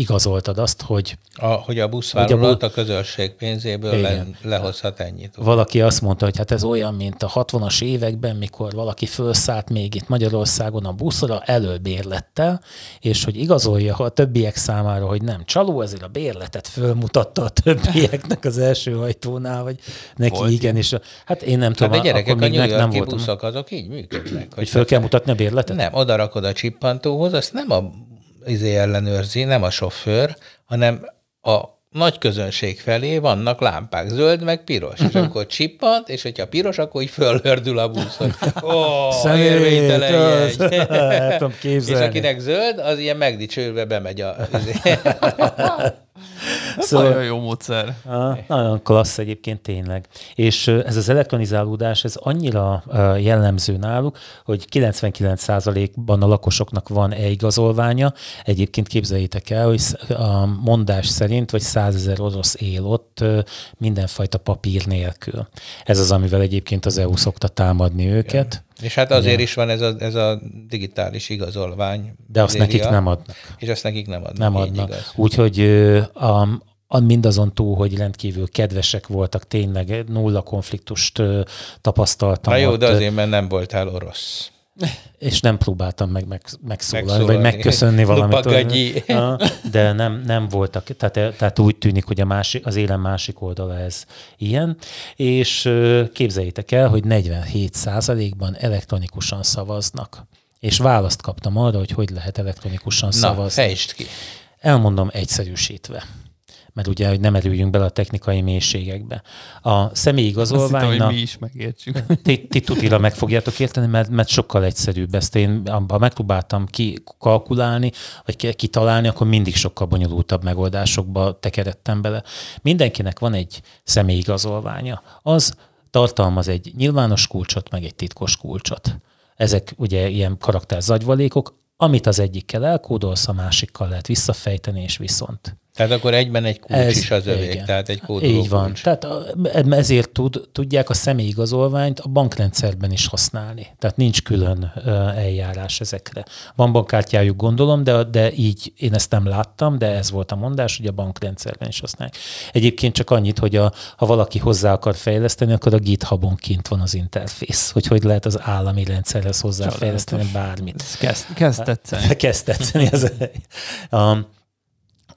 Speaker 1: igazoltad azt, hogy
Speaker 2: A, hogy a busz
Speaker 1: Hogy a bu-
Speaker 2: a közösség pénzéből le, lehozhat ennyit.
Speaker 1: valaki azt mondta, hogy hát ez olyan, mint a 60-as években, mikor valaki felszállt még itt Magyarországon a buszra előbérlettel, és hogy igazolja a többiek számára, hogy nem csaló, ezért a bérletet fölmutatta a többieknek az első ajtónál, vagy neki
Speaker 3: Volt
Speaker 1: igen, és a- hát én nem
Speaker 2: Hát
Speaker 1: tudom,
Speaker 2: de gyerekek,
Speaker 1: akkor
Speaker 2: a
Speaker 1: még meg nem voltam.
Speaker 2: buszok azok így működnek.
Speaker 1: Hogy föl kell mutatni a bérletet?
Speaker 2: Nem, oda rakod a csippantóhoz, azt nem a izé ellenőrzi, nem a sofőr, hanem a nagy közönség felé vannak lámpák, zöld meg piros, és akkor csippant, és hogyha piros, akkor így fölhördül a busz, hogy ó, érvénytelen jegy. És akinek zöld, az ilyen megdicsőlve bemegy a...
Speaker 1: Szóval-
Speaker 3: Nagyon jó módszer.
Speaker 1: Ah, nagyon klassz egyébként tényleg. És ez az elektronizálódás, ez annyira jellemző náluk, hogy 99%-ban a lakosoknak van e-igazolványa. Egyébként képzeljétek el, hogy a mondás szerint, vagy 100 ezer orosz él ott mindenfajta papír nélkül. Ez az, amivel egyébként az EU szokta támadni őket,
Speaker 2: És hát azért is van ez a, ez a digitális igazolvány.
Speaker 1: de azt
Speaker 2: Írja,
Speaker 1: nekik nem adnak.
Speaker 2: És azt nekik nem adnak.
Speaker 1: Nem adnak.
Speaker 2: Igaz.
Speaker 1: Úgyhogy a, mindazon túl, hogy rendkívül kedvesek voltak, tényleg nulla konfliktust tapasztaltam.
Speaker 2: Na jó,
Speaker 1: ott,
Speaker 2: de azért, mert nem voltál orosz.
Speaker 1: És nem próbáltam meg, meg megszólalni,
Speaker 2: Megszólalni.
Speaker 1: vagy megköszönni valamit. Ah, De nem, nem voltak, tehát, tehát úgy tűnik, hogy a másik, az élem másik oldala ez ilyen, és képzeljétek el, hogy 47%-ban elektronikusan szavaznak. És választ kaptam arra, hogy hogy lehet elektronikusan
Speaker 2: Na,
Speaker 1: szavazni.
Speaker 2: fejtsd ki.
Speaker 1: Elmondom egyszerűsítve, mert ugye, hogy nem erüljünk bele a technikai mélységekbe. A személyi
Speaker 3: Azt hittem, hogy mi is megértsük.
Speaker 1: ti, ti tutira meg fogjátok érteni, mert, mert sokkal egyszerűbb ezt. Én, ha megpróbáltam kikalkulálni, vagy ki- kitalálni, akkor mindig sokkal bonyolultabb megoldásokba tekeredtem bele. Mindenkinek van egy személyigazolványa. Az tartalmaz egy nyilvános kulcsot, meg egy titkos kulcsot. Ezek ugye ilyen karakterzagyvalékok, amit az egyikkel elkódolsz, a másikkal lehet visszafejteni, és viszont.
Speaker 2: Tehát akkor egyben egy kulcs
Speaker 1: Ez-
Speaker 2: is az övék,
Speaker 1: igen.
Speaker 2: tehát egy kódoló
Speaker 1: Így van.
Speaker 2: kulcs.
Speaker 1: Tehát a- ezért tud, tudják a személyigazolványt a bankrendszerben is használni. Tehát nincs külön ö, eljárás ezekre. Van bankkártyájuk, gondolom, de, de így én ezt nem láttam, de ez volt a mondás, hogy a bankrendszerben is használják. Egyébként csak annyit, hogy a, ha valaki hozzá akar fejleszteni, akkor a GitHubon kint van az interfész, hogy hogy lehet az állami rendszerhez hozzáfejleszteni bármit.
Speaker 3: Ez kezd, kezd tetszeni.
Speaker 1: Kezd tetszeni. Ez, um,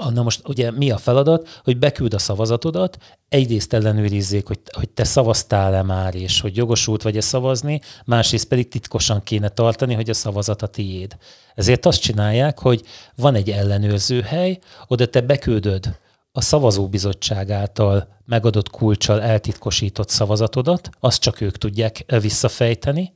Speaker 1: Na most ugye mi a feladat, hogy beküld a szavazatodat, egyrészt ellenőrizzék, hogy, hogy te szavaztál-e már, és hogy jogosult vagy-e szavazni, másrészt pedig titkosan kéne tartani, hogy a szavazat a tiéd. Ezért azt csinálják, hogy van egy ellenőrző hely, oda te beküldöd a szavazóbizottság által megadott kulcsal eltitkosított szavazatodat, azt csak ők tudják visszafejteni,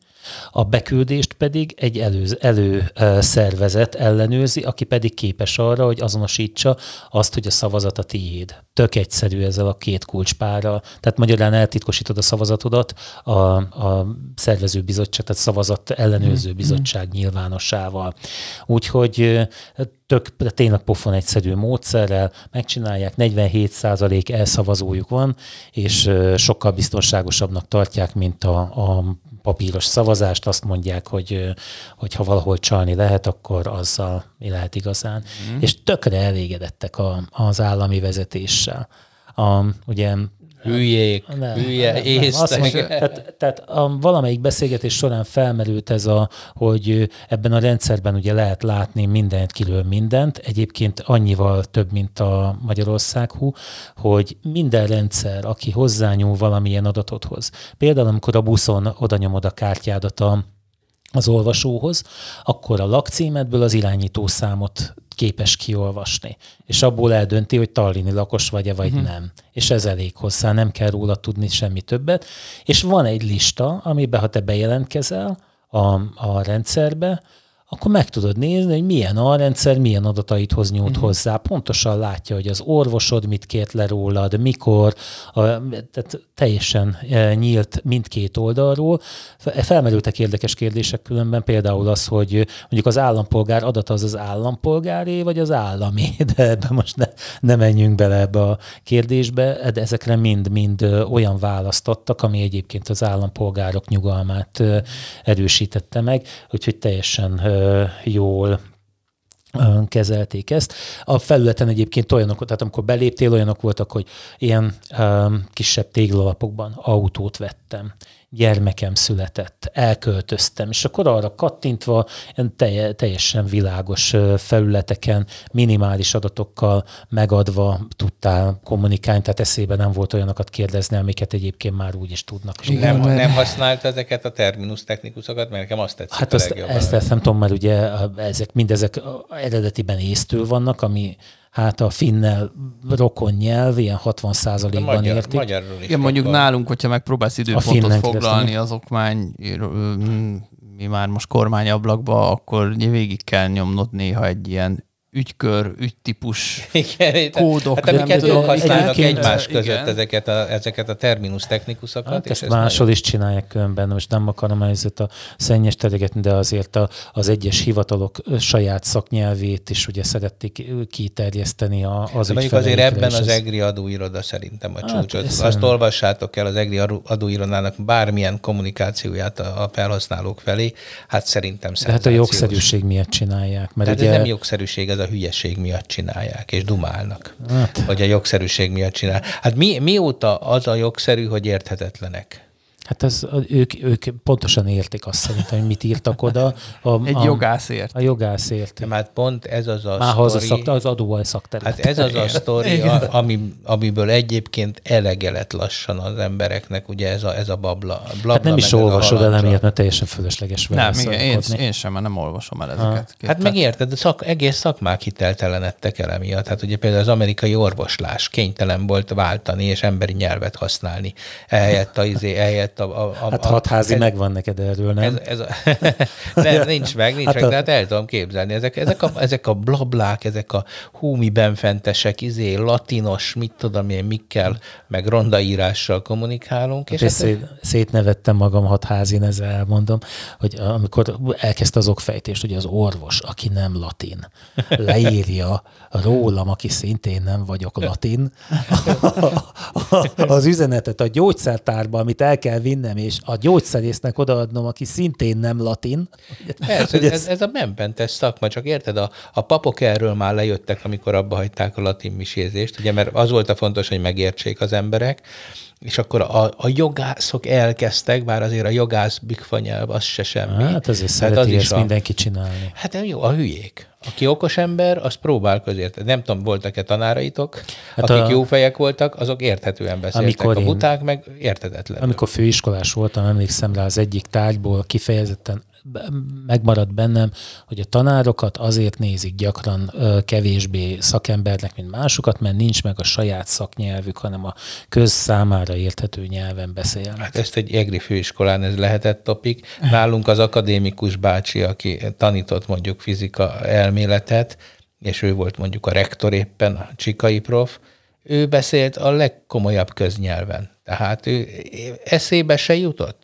Speaker 1: a beküldést pedig egy elő, elő szervezet ellenőrzi, aki pedig képes arra, hogy azonosítsa azt, hogy a szavazat a tiéd. Tök egyszerű ezzel a két kulcspárral. Tehát magyarán eltitkosítod a szavazatodat a, a szervező bizottság, tehát szavazat ellenőrző bizottság nyilvánossával. Úgyhogy tök tényleg pofon egyszerű módszerrel megcsinálják, 47% elszavazójuk van, és sokkal biztonságosabbnak tartják, mint a, a papíros szavazást, azt mondják, hogy, hogy ha valahol csalni lehet, akkor azzal mi lehet igazán. Mm. És tökre elégedettek a, az állami vezetéssel. A, ugye
Speaker 2: Hülyék,
Speaker 1: nem,
Speaker 2: hülye,
Speaker 1: nem, nem.
Speaker 2: Észtek.
Speaker 1: mondja, tehát, tehát a, valamelyik beszélgetés során felmerült ez a, hogy ebben a rendszerben ugye lehet látni mindent, kiről mindent, egyébként annyival több, mint a Magyarország hú, hogy minden rendszer, aki hozzányúl valamilyen adatodhoz, például amikor a buszon oda nyomod a kártyádat a az olvasóhoz, akkor a lakcímedből az irányítószámot képes kiolvasni, és abból eldönti, hogy tallini lakos vagy-e, vagy uh-huh. nem. És ez elég hozzá, nem kell róla tudni semmi többet. És van egy lista, amiben ha te bejelentkezel a, a rendszerbe, akkor meg tudod nézni, hogy milyen a rendszer, milyen adataidhoz nyújt uh-huh. hozzá. Pontosan látja, hogy az orvosod mit kért le rólad, mikor, a, tehát teljesen e, nyílt mindkét oldalról. Fe- Felmerültek érdekes kérdések különben, például az, hogy mondjuk az állampolgár adata az az állampolgáré, vagy az állami, de ebbe most ne, ne menjünk bele ebbe a kérdésbe, de ezekre mind-mind olyan választottak, ami egyébként az állampolgárok nyugalmát erősítette meg, úgyhogy teljesen jól kezelték ezt. A felületen egyébként olyanok, tehát amikor beléptél, olyanok voltak, hogy ilyen kisebb téglalapokban autót vettem, gyermekem született, elköltöztem, és akkor arra kattintva telje, teljesen világos felületeken, minimális adatokkal megadva tudtál kommunikálni, tehát eszébe nem volt olyanokat kérdezni, amiket egyébként már úgy is tudnak.
Speaker 3: Igen,
Speaker 2: Nem, nem használta ezeket a terminus technikusokat, mert nekem azt tetszik
Speaker 1: Hát
Speaker 2: a
Speaker 1: azt, ezt, ezt nem tudom, mert ugye ezek mindezek eredetiben észtől vannak, ami hát a finnel rokon nyelv, ilyen 60
Speaker 2: De
Speaker 1: százalékban
Speaker 2: magyar,
Speaker 1: értik.
Speaker 2: magyarul is
Speaker 3: Igen, mondjuk
Speaker 2: van.
Speaker 3: nálunk, hogyha megpróbálsz időpontot foglalni
Speaker 1: keresztül.
Speaker 3: az okmány, mi már most kormányablakba, akkor végig kell nyomnod néha egy ilyen ügykör, ügytípus
Speaker 2: Igen,
Speaker 3: kódok,
Speaker 2: hát
Speaker 3: nem
Speaker 2: amiket ők használnak egymás között
Speaker 3: igen.
Speaker 2: ezeket a, ezeket a terminus technikusokat.
Speaker 1: Hát
Speaker 2: és
Speaker 1: ezt
Speaker 2: ez
Speaker 1: máshol is csinálják különben, most nem akarom ezért a szennyes teregetni, de azért a, az egyes hivatalok saját szaknyelvét is ugye szerették kiterjeszteni a, az
Speaker 2: De mondjuk azért ebben az EGRI adóiroda szerintem a
Speaker 1: Hát,
Speaker 2: csúcsot. Azt
Speaker 1: szerintem-
Speaker 2: olvassátok el az EGRI adó- adóirodának bármilyen kommunikációját a, a felhasználók felé. Hát szerintem
Speaker 1: De hát a jogszerűség miatt csinálják. Mert
Speaker 2: Tehát
Speaker 1: ugye,
Speaker 2: ez nem jogszerűség, ez a hülyeség miatt csinálják, és dumálnak,
Speaker 1: Hát,
Speaker 2: hogy a jogszerűség miatt csinál. Hát mi, mióta az a jogszerű, hogy érthetetlenek?
Speaker 1: Hát ez, ők, ők pontosan értik azt szerintem, hogy mit írtak oda. A,
Speaker 3: egy
Speaker 1: a,
Speaker 3: jogászért.
Speaker 1: A jogász.
Speaker 2: De már pont ez az a
Speaker 1: Már ha az, a
Speaker 2: sztori-
Speaker 1: szak, az adó a szakterület.
Speaker 2: Hát ez az a sztori, a, ami, amiből egyébként elege lett lassan az embereknek, ugye ez a, ez a babla. blabla
Speaker 1: hát nem is olvasod el emiatt, mert teljesen fölösleges vele
Speaker 3: Nem, igen, én, én sem, mert nem olvasom el ezeket.
Speaker 2: Hát meg érted, a szak, egész szakmák hiteltelenedtek el emiatt. Hát ugye például az amerikai orvoslás kénytelen volt váltani és emberi nyelvet használni. Ehelyett a, izé, ehelyett a, a, a,
Speaker 1: Hát
Speaker 2: a
Speaker 1: hatházi
Speaker 2: ez-
Speaker 1: megvan neked erről, nem?
Speaker 2: Ez, ez a, nem, nincs meg, nincs
Speaker 1: Hát
Speaker 2: hát meg,
Speaker 1: a-
Speaker 2: de hát el tudom képzelni. Ezek, ezek, a, ezek a blablák, ezek a húmi benfentesek, izé, latinos, mit tudom én, mikkel, meg rondaírással kommunikálunk. És
Speaker 1: És
Speaker 2: hát,
Speaker 1: szét, szétnevettem magam hatházin, ezzel elmondom, hogy amikor elkezdte az okfejtést, hogy az orvos, aki nem latin, leírja rólam, aki szintén nem vagyok latin, az üzenetet a gyógyszertárba, amit el kell vinnem, és a gyógyszerésznek odaadnom, aki szintén nem latin.
Speaker 2: Persze, ez, ez, ez a benfentes szakma, csak érted, a, a papok erről már lejöttek, amikor abba hagyták a latin misézést, ugye, mert az volt a fontos, hogy megértsék az emberek, és akkor a, a jogászok elkezdtek, bár azért a jogász bigfanyelv az se semmi.
Speaker 1: Hát ezért
Speaker 2: Tehát
Speaker 1: szereti
Speaker 2: is
Speaker 1: ezt
Speaker 2: a-
Speaker 1: mindenki csinálni.
Speaker 2: Hát nem jó, a hülyék. Aki okos ember, az próbálkoz érteni. Nem tudom, voltak-e tanáraitok,
Speaker 1: Hát
Speaker 2: akik
Speaker 1: a-
Speaker 2: jó fejek voltak, azok érthetően beszéltek.
Speaker 1: Amikor
Speaker 2: a
Speaker 1: én-
Speaker 2: buták meg értetetlen.
Speaker 1: Amikor főiskolás voltam, emlékszem rá az egyik tárgyból kifejezetten megmaradt bennem, hogy a tanárokat azért nézik gyakran kevésbé szakembernek, mint másokat, mert nincs meg a saját szaknyelvük, hanem a köz számára érthető nyelven beszélnek.
Speaker 2: Hát ezt egy egri főiskolán ez lehetett topik. Nálunk az akadémikus bácsi, aki tanított mondjuk fizika elméletet, és ő volt mondjuk a rektor éppen, a csikai prof, ő beszélt a legkomolyabb köznyelven. Tehát ő eszébe se jutott.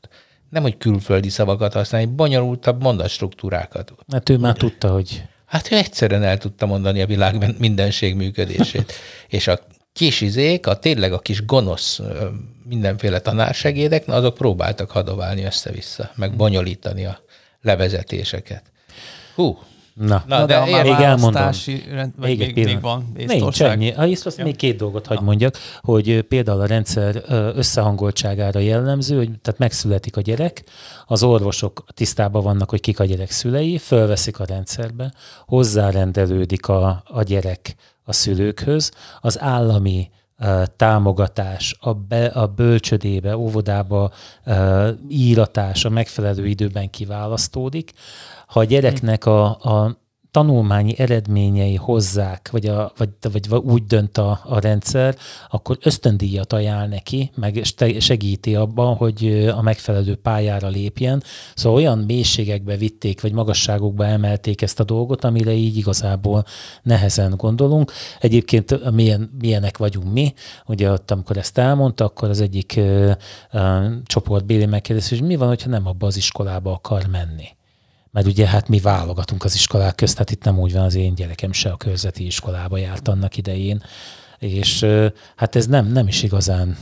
Speaker 2: Nem, hogy külföldi szavakat használni, bonyolultabb mondatstruktúrákat.
Speaker 1: Mert ő már tudta, hogy
Speaker 2: Hát ő egyszerűen el tudta mondani a világ mindenség működését. És a kis izék, a tényleg a kis gonosz mindenféle tanársegédek, na azok próbáltak hadoválni össze-vissza, meg bonyolítani a levezetéseket. Hú,
Speaker 1: na,
Speaker 2: Na,
Speaker 3: de,
Speaker 2: de
Speaker 3: már
Speaker 1: még elmondom.
Speaker 3: rend, vagy még, még,
Speaker 1: pillanat.
Speaker 3: van
Speaker 1: Nincs ennyi. Ha észre, ja. még két dolgot hagy mondjak, hogy például a rendszer összehangoltságára jellemző, hogy tehát megszületik a gyerek, az orvosok tisztában vannak, hogy kik a gyerek szülei, fölveszik a rendszerbe, hozzárendelődik a, a gyerek a szülőkhöz, az állami támogatás, a, be, a bölcsödébe, óvodába íratás a megfelelő időben kiválasztódik. Ha a gyereknek a, a tanulmányi eredményei hozzák, vagy, a, vagy, vagy úgy dönt a, a rendszer, akkor ösztöndíjat ajánl neki, meg segíti abban, hogy a megfelelő pályára lépjen. Szóval olyan mélységekbe vitték, vagy magasságokba emelték ezt a dolgot, amire így igazából nehezen gondolunk. Egyébként milyen, milyenek vagyunk mi, ugye ott, amikor ezt elmondta, akkor az egyik ö, ö, csoport Béli megkérdezte, hogy mi van, hogyha nem abba az iskolába akar menni mert ugye hát mi válogatunk az iskolák közt, hát itt nem úgy van, az én gyerekem se a körzeti iskolába járt annak idején, és hát ez nem, nem is igazán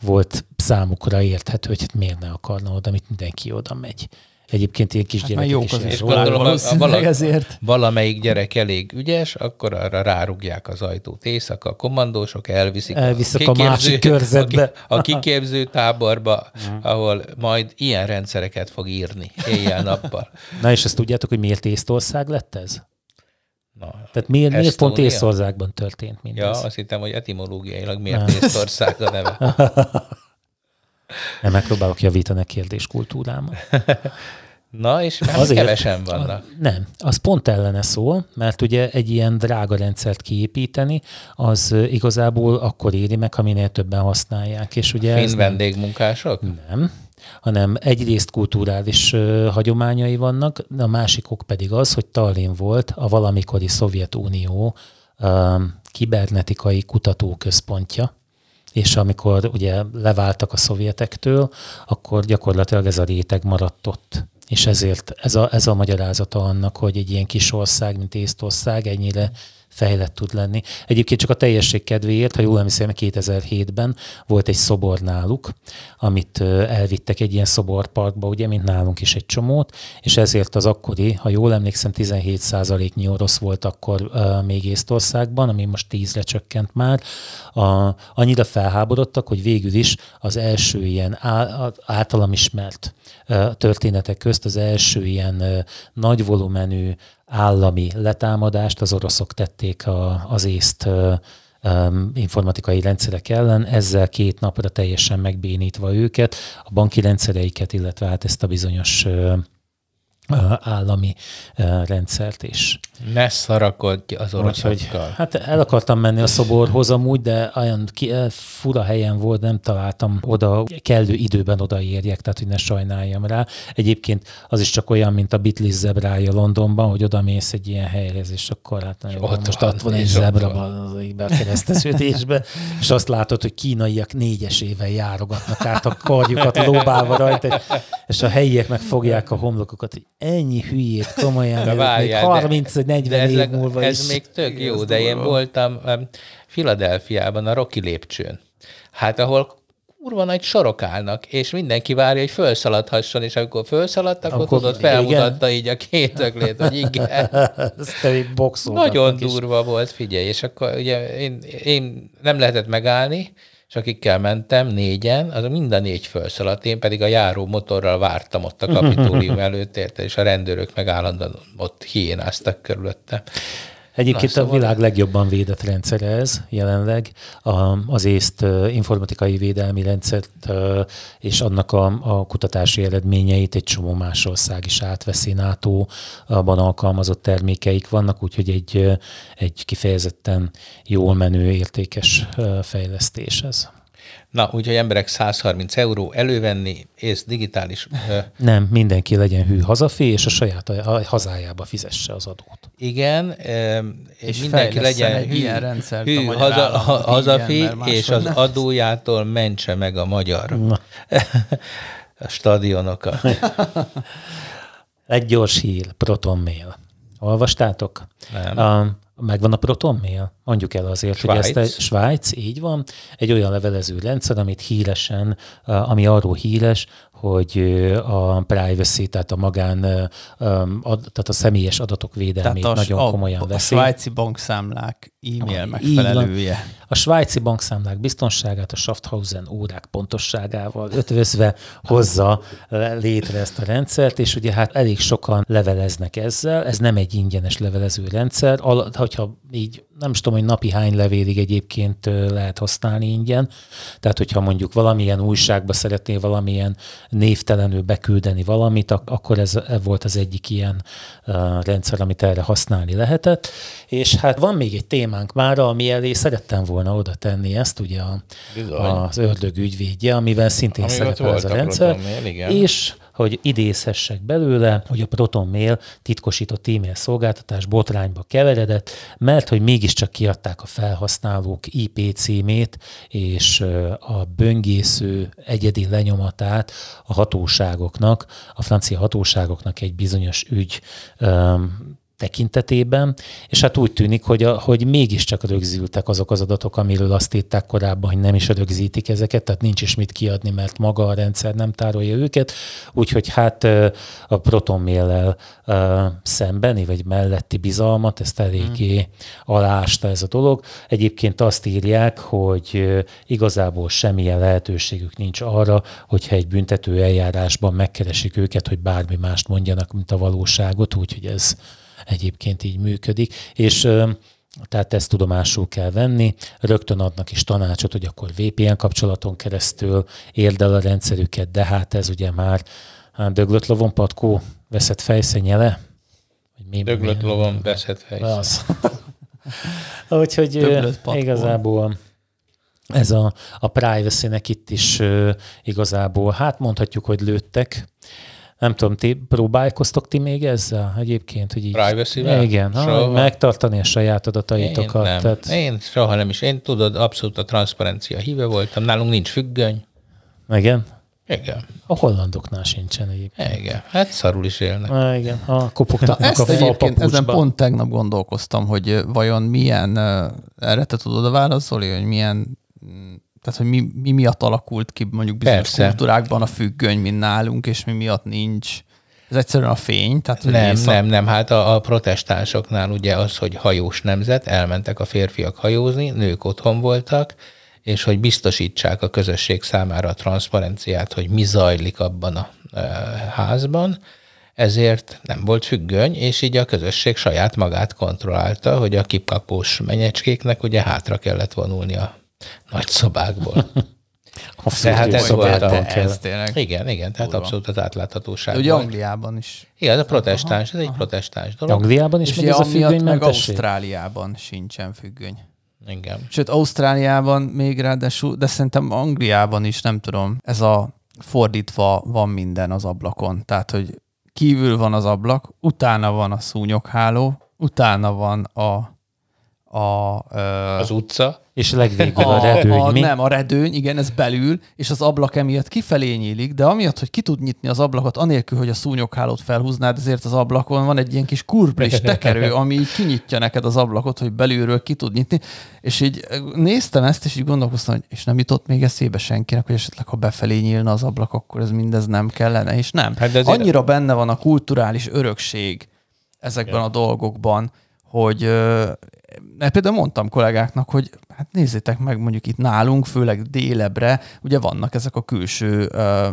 Speaker 1: volt számukra érthető, hogy hát miért ne akarna oda, amit mindenki oda megy. Egyébként ilyen
Speaker 3: Hát
Speaker 1: kisgyerekek
Speaker 3: jók
Speaker 1: is
Speaker 3: az
Speaker 2: a- a
Speaker 3: valószínűleg ezért.
Speaker 2: valamelyik gyerek elég ügyes, akkor arra rárugják az ajtót éjszaka, a kommandósok elviszik,
Speaker 1: Elviszik a másik körzetbe.
Speaker 2: A, ki- a kiképző táborba, ahol majd ilyen rendszereket fog írni éjjel-nappal.
Speaker 1: Na és ezt tudjátok, hogy miért Észtország lett ez?
Speaker 2: Na,
Speaker 1: Tehát miért, miért pont? Észországban történt
Speaker 2: Ja,
Speaker 1: mindez?
Speaker 2: azt hittem, hogy etimológiailag miért Észtország a neve.
Speaker 1: Nem megpróbálok javítani a kérdéskultúrámat.
Speaker 2: Na, és már Azért, kevesen vannak.
Speaker 1: Nem, az pont ellene szól, mert ugye egy ilyen drága rendszert kiépíteni, az igazából akkor éri meg, ha minél többen használják. És ugye
Speaker 2: Finn vendégmunkások?
Speaker 1: Nem, hanem egyrészt kulturális ö, hagyományai vannak, a másikok pedig az, hogy Tallinn volt a valamikori Szovjetunió ö, kibernetikai kutatóközpontja, és amikor ugye leváltak a szovjetektől, akkor gyakorlatilag ez a réteg maradt ott. És ezért ez a, ez a magyarázata annak, hogy egy ilyen kis ország, mint Észtország ennyire fejlett tud lenni. Egyébként csak a teljesség kedvéért, ha jól emlékszem, 2007-ben volt egy szobor náluk, amit elvittek egy ilyen szoborparkba, ugye, mint nálunk is egy csomót, és ezért az akkori, ha jól emlékszem, 17%-nyi orosz volt akkor uh, még Észtországban, ami most 10-re csökkent már. A, annyira felháborodtak, hogy végül is az első ilyen általam ismert történetek közt az első ilyen nagy volumenű állami letámadást az oroszok tették a, az észt informatikai rendszerek ellen, ezzel két napra teljesen megbénítva őket, a banki rendszereiket, illetve hát ezt a bizonyos állami rendszert is.
Speaker 2: Ne szarakodj az oroszokkal.
Speaker 1: hát el akartam menni a szoborhoz amúgy, de olyan ki, fura helyen volt, nem találtam oda, kellő időben odaérjek, tehát hogy ne sajnáljam rá. Egyébként az is csak olyan, mint a Beatles zebrája Londonban, hogy oda mész egy ilyen helyhez, és akkor hát nagyon ott, most ott van egy zebra az a kereszteződésbe, és azt látod, hogy kínaiak négyesével járogatnak át a karjukat lóbálva rajta, és a helyiek meg fogják a homlokokat, hogy ennyi hülyét komolyan, de várjál, még 30-40 év múlva
Speaker 2: ez is. még tök jó, de én voltam Filadelfiában, a Rocky lépcsőn. Hát ahol kurva nagy sorok állnak, és mindenki várja, hogy felszaladhasson, és amikor felszaladt, akkor, akkor tudod, felmutatta igen. így a két öklét, hogy igen.
Speaker 1: Ez
Speaker 2: Nagyon durva is. volt, figyelj, és akkor ugye én, én nem lehetett megállni, és akikkel mentem, négyen, az mind a négy felszaladt, én pedig a járó motorral vártam ott a kapitólium előtt, érte, és a rendőrök meg állandóan ott hiénáztak körülötte.
Speaker 1: Egyébként Na, szóval a világ legjobban védett rendszere ez jelenleg. Az észt informatikai védelmi rendszert és annak a, a kutatási eredményeit egy csomó más ország is átveszi NATO-ban alkalmazott termékeik vannak, úgyhogy egy, egy kifejezetten jól menő, értékes fejlesztés ez.
Speaker 2: Na, úgyhogy emberek 130 euró elővenni, és digitális...
Speaker 1: Nem, mindenki legyen hű hazafi, és a saját a hazájába fizesse az adót.
Speaker 2: Igen, és mindenki legyen egy hű, ilyen rendszert hű a haza, hazafi, és az nem. adójától mentse meg a magyar Na. a stadionokat.
Speaker 1: egy gyors hír, Proton Mail. Olvastátok?
Speaker 2: Nem. A,
Speaker 1: megvan a Proton Mail? Mondjuk el azért, Svájc. hogy ezt a Svájc, így van, egy olyan levelező rendszer, amit híresen, ami arról híres, hogy a privacy, tehát a magán, tehát a személyes adatok védelmét tehát a, nagyon a, komolyan veszi.
Speaker 3: A svájci bankszámlák e-mail megfelelője.
Speaker 1: A svájci bankszámlák biztonságát a Schaffhausen órák pontosságával ötvözve hozza létre ezt a rendszert, és ugye hát elég sokan leveleznek ezzel, ez nem egy ingyenes levelező rendszer, hogyha így nem is tudom, hogy napi hány levélig egyébként lehet használni ingyen. Tehát, hogyha mondjuk valamilyen újságba szeretnél valamilyen névtelenül beküldeni valamit, akkor ez volt az egyik ilyen rendszer, amit erre használni lehetett. És hát van még egy témánk már, ami elé szerettem volna oda tenni ezt, ugye a, az ördög ügyvédje, amivel szintén Amivel szerepel ez a rendszer. Mail, és hogy idézhessek belőle, hogy a Proton Mail titkosított e-mail szolgáltatás botrányba keveredett, mert hogy mégiscsak kiadták a felhasználók IP címét és a böngésző egyedi lenyomatát a hatóságoknak, a francia hatóságoknak egy bizonyos ügy tekintetében, és hát úgy tűnik, hogy, a, hogy mégiscsak rögzültek azok az adatok, amiről azt írták korábban, hogy nem is rögzítik ezeket, tehát nincs is mit kiadni, mert maga a rendszer nem tárolja őket, úgyhogy hát a protonmail szembeni, vagy melletti bizalmat, ezt eléggé hmm. alásta ez a dolog. Egyébként azt írják, hogy igazából semmilyen lehetőségük nincs arra, hogyha egy büntető eljárásban megkeresik őket, hogy bármi mást mondjanak, mint a valóságot, úgyhogy ez egyébként így működik, és tehát ezt tudomásul kell venni, rögtön adnak is tanácsot, hogy akkor VPN kapcsolaton keresztül érd el a rendszerüket, de hát ez ugye már Hát döglött lovon patkó veszett fejszennyele? Mi,
Speaker 2: Döglött
Speaker 1: mi-
Speaker 2: lovon veszett fejsz.
Speaker 1: Az. Úgyhogy igazából ez a, a privacy-nek itt is igazából, hát mondhatjuk, hogy lőttek. Nem tudom, ti próbálkoztok ti még ezzel egyébként, hogy így...
Speaker 2: Privacy-vel?
Speaker 1: Igen, ha, megtartani a saját
Speaker 2: Én
Speaker 1: adataitokat.
Speaker 2: nem.
Speaker 1: Tehát,
Speaker 2: Én soha nem is. Én tudod, abszolút a transzparencia híve voltam. Nálunk nincs függöny.
Speaker 1: igen,
Speaker 2: Igen.
Speaker 1: a hollandoknál sincsen egyébként.
Speaker 2: Igen. Hát szarul is élnek.
Speaker 1: Ah, igen, a kopogtatnak
Speaker 3: Ezt
Speaker 1: a
Speaker 3: egyébként, ezen pont tegnap gondolkoztam, hogy vajon milyen, erre te tudod válaszolni, hogy milyen, mm, tehát hogy mi, mi miatt alakult ki mondjuk bizonyos
Speaker 2: Persze.
Speaker 3: kultúrákban a függöny, mint nálunk, és mi miatt nincs. Ez egyszerűen a fény, tehát hogy
Speaker 2: Nem,
Speaker 3: éjszak-
Speaker 2: nem, nem. Hát a, a protestánsoknál ugye az, hogy hajós nemzet, elmentek a férfiak hajózni, nők otthon voltak, és hogy biztosítsák a közösség számára a transzparenciát, hogy mi zajlik abban a e, házban, ezért nem volt függöny, és így a közösség saját magát kontrollálta, hogy a kipkapós menyecskéknek ugye hátra kellett vonulni a nagy szobákból.
Speaker 1: A
Speaker 2: Tehát ez volt a-
Speaker 3: ez tényleg.
Speaker 2: Igen, igen, tehát
Speaker 3: Durva.
Speaker 2: abszolút az átláthatóság
Speaker 3: ugye. Angliában is.
Speaker 2: Igen, ez a protestáns, ez egy protestáns dolog.
Speaker 1: Angliában is
Speaker 3: És
Speaker 1: megy
Speaker 3: ugye
Speaker 1: ez a
Speaker 3: amiatt meg? Ausztráliában sincsen függöny.
Speaker 2: Igen.
Speaker 3: Sőt, Ausztráliában még ráadásul, de szerintem Angliában is, nem tudom, ez a fordítva van minden az ablakon. Tehát, hogy kívül van az ablak, utána van a szúnyogháló, utána van a a, ö,
Speaker 2: Az utca,
Speaker 1: És legvégül a, redőny,
Speaker 3: a,
Speaker 1: mi?
Speaker 3: Nem, a redőny, igen, ez belül, és az ablak emiatt kifelé nyílik, de amiatt, hogy ki tud nyitni az ablakot, anélkül, hogy a szúnyoghálót felhúznád, ezért az ablakon van egy ilyen kis kurblis tekerő, ami így kinyitja neked az ablakot, hogy belülről ki tud nyitni, és így néztem ezt, és így gondolkoztam, hogy és nem jutott még eszébe senkinek, hogy esetleg ha befelé nyílna az ablak, akkor ez mindez nem kellene, és nem.
Speaker 2: Hát de azért-
Speaker 3: Annyira benne van a kulturális örökség ezekben a dolgokban, hogy ö, mert például mondtam kollégáknak, hogy hát nézzétek meg mondjuk itt nálunk, főleg délebre, ugye vannak ezek a külső ö,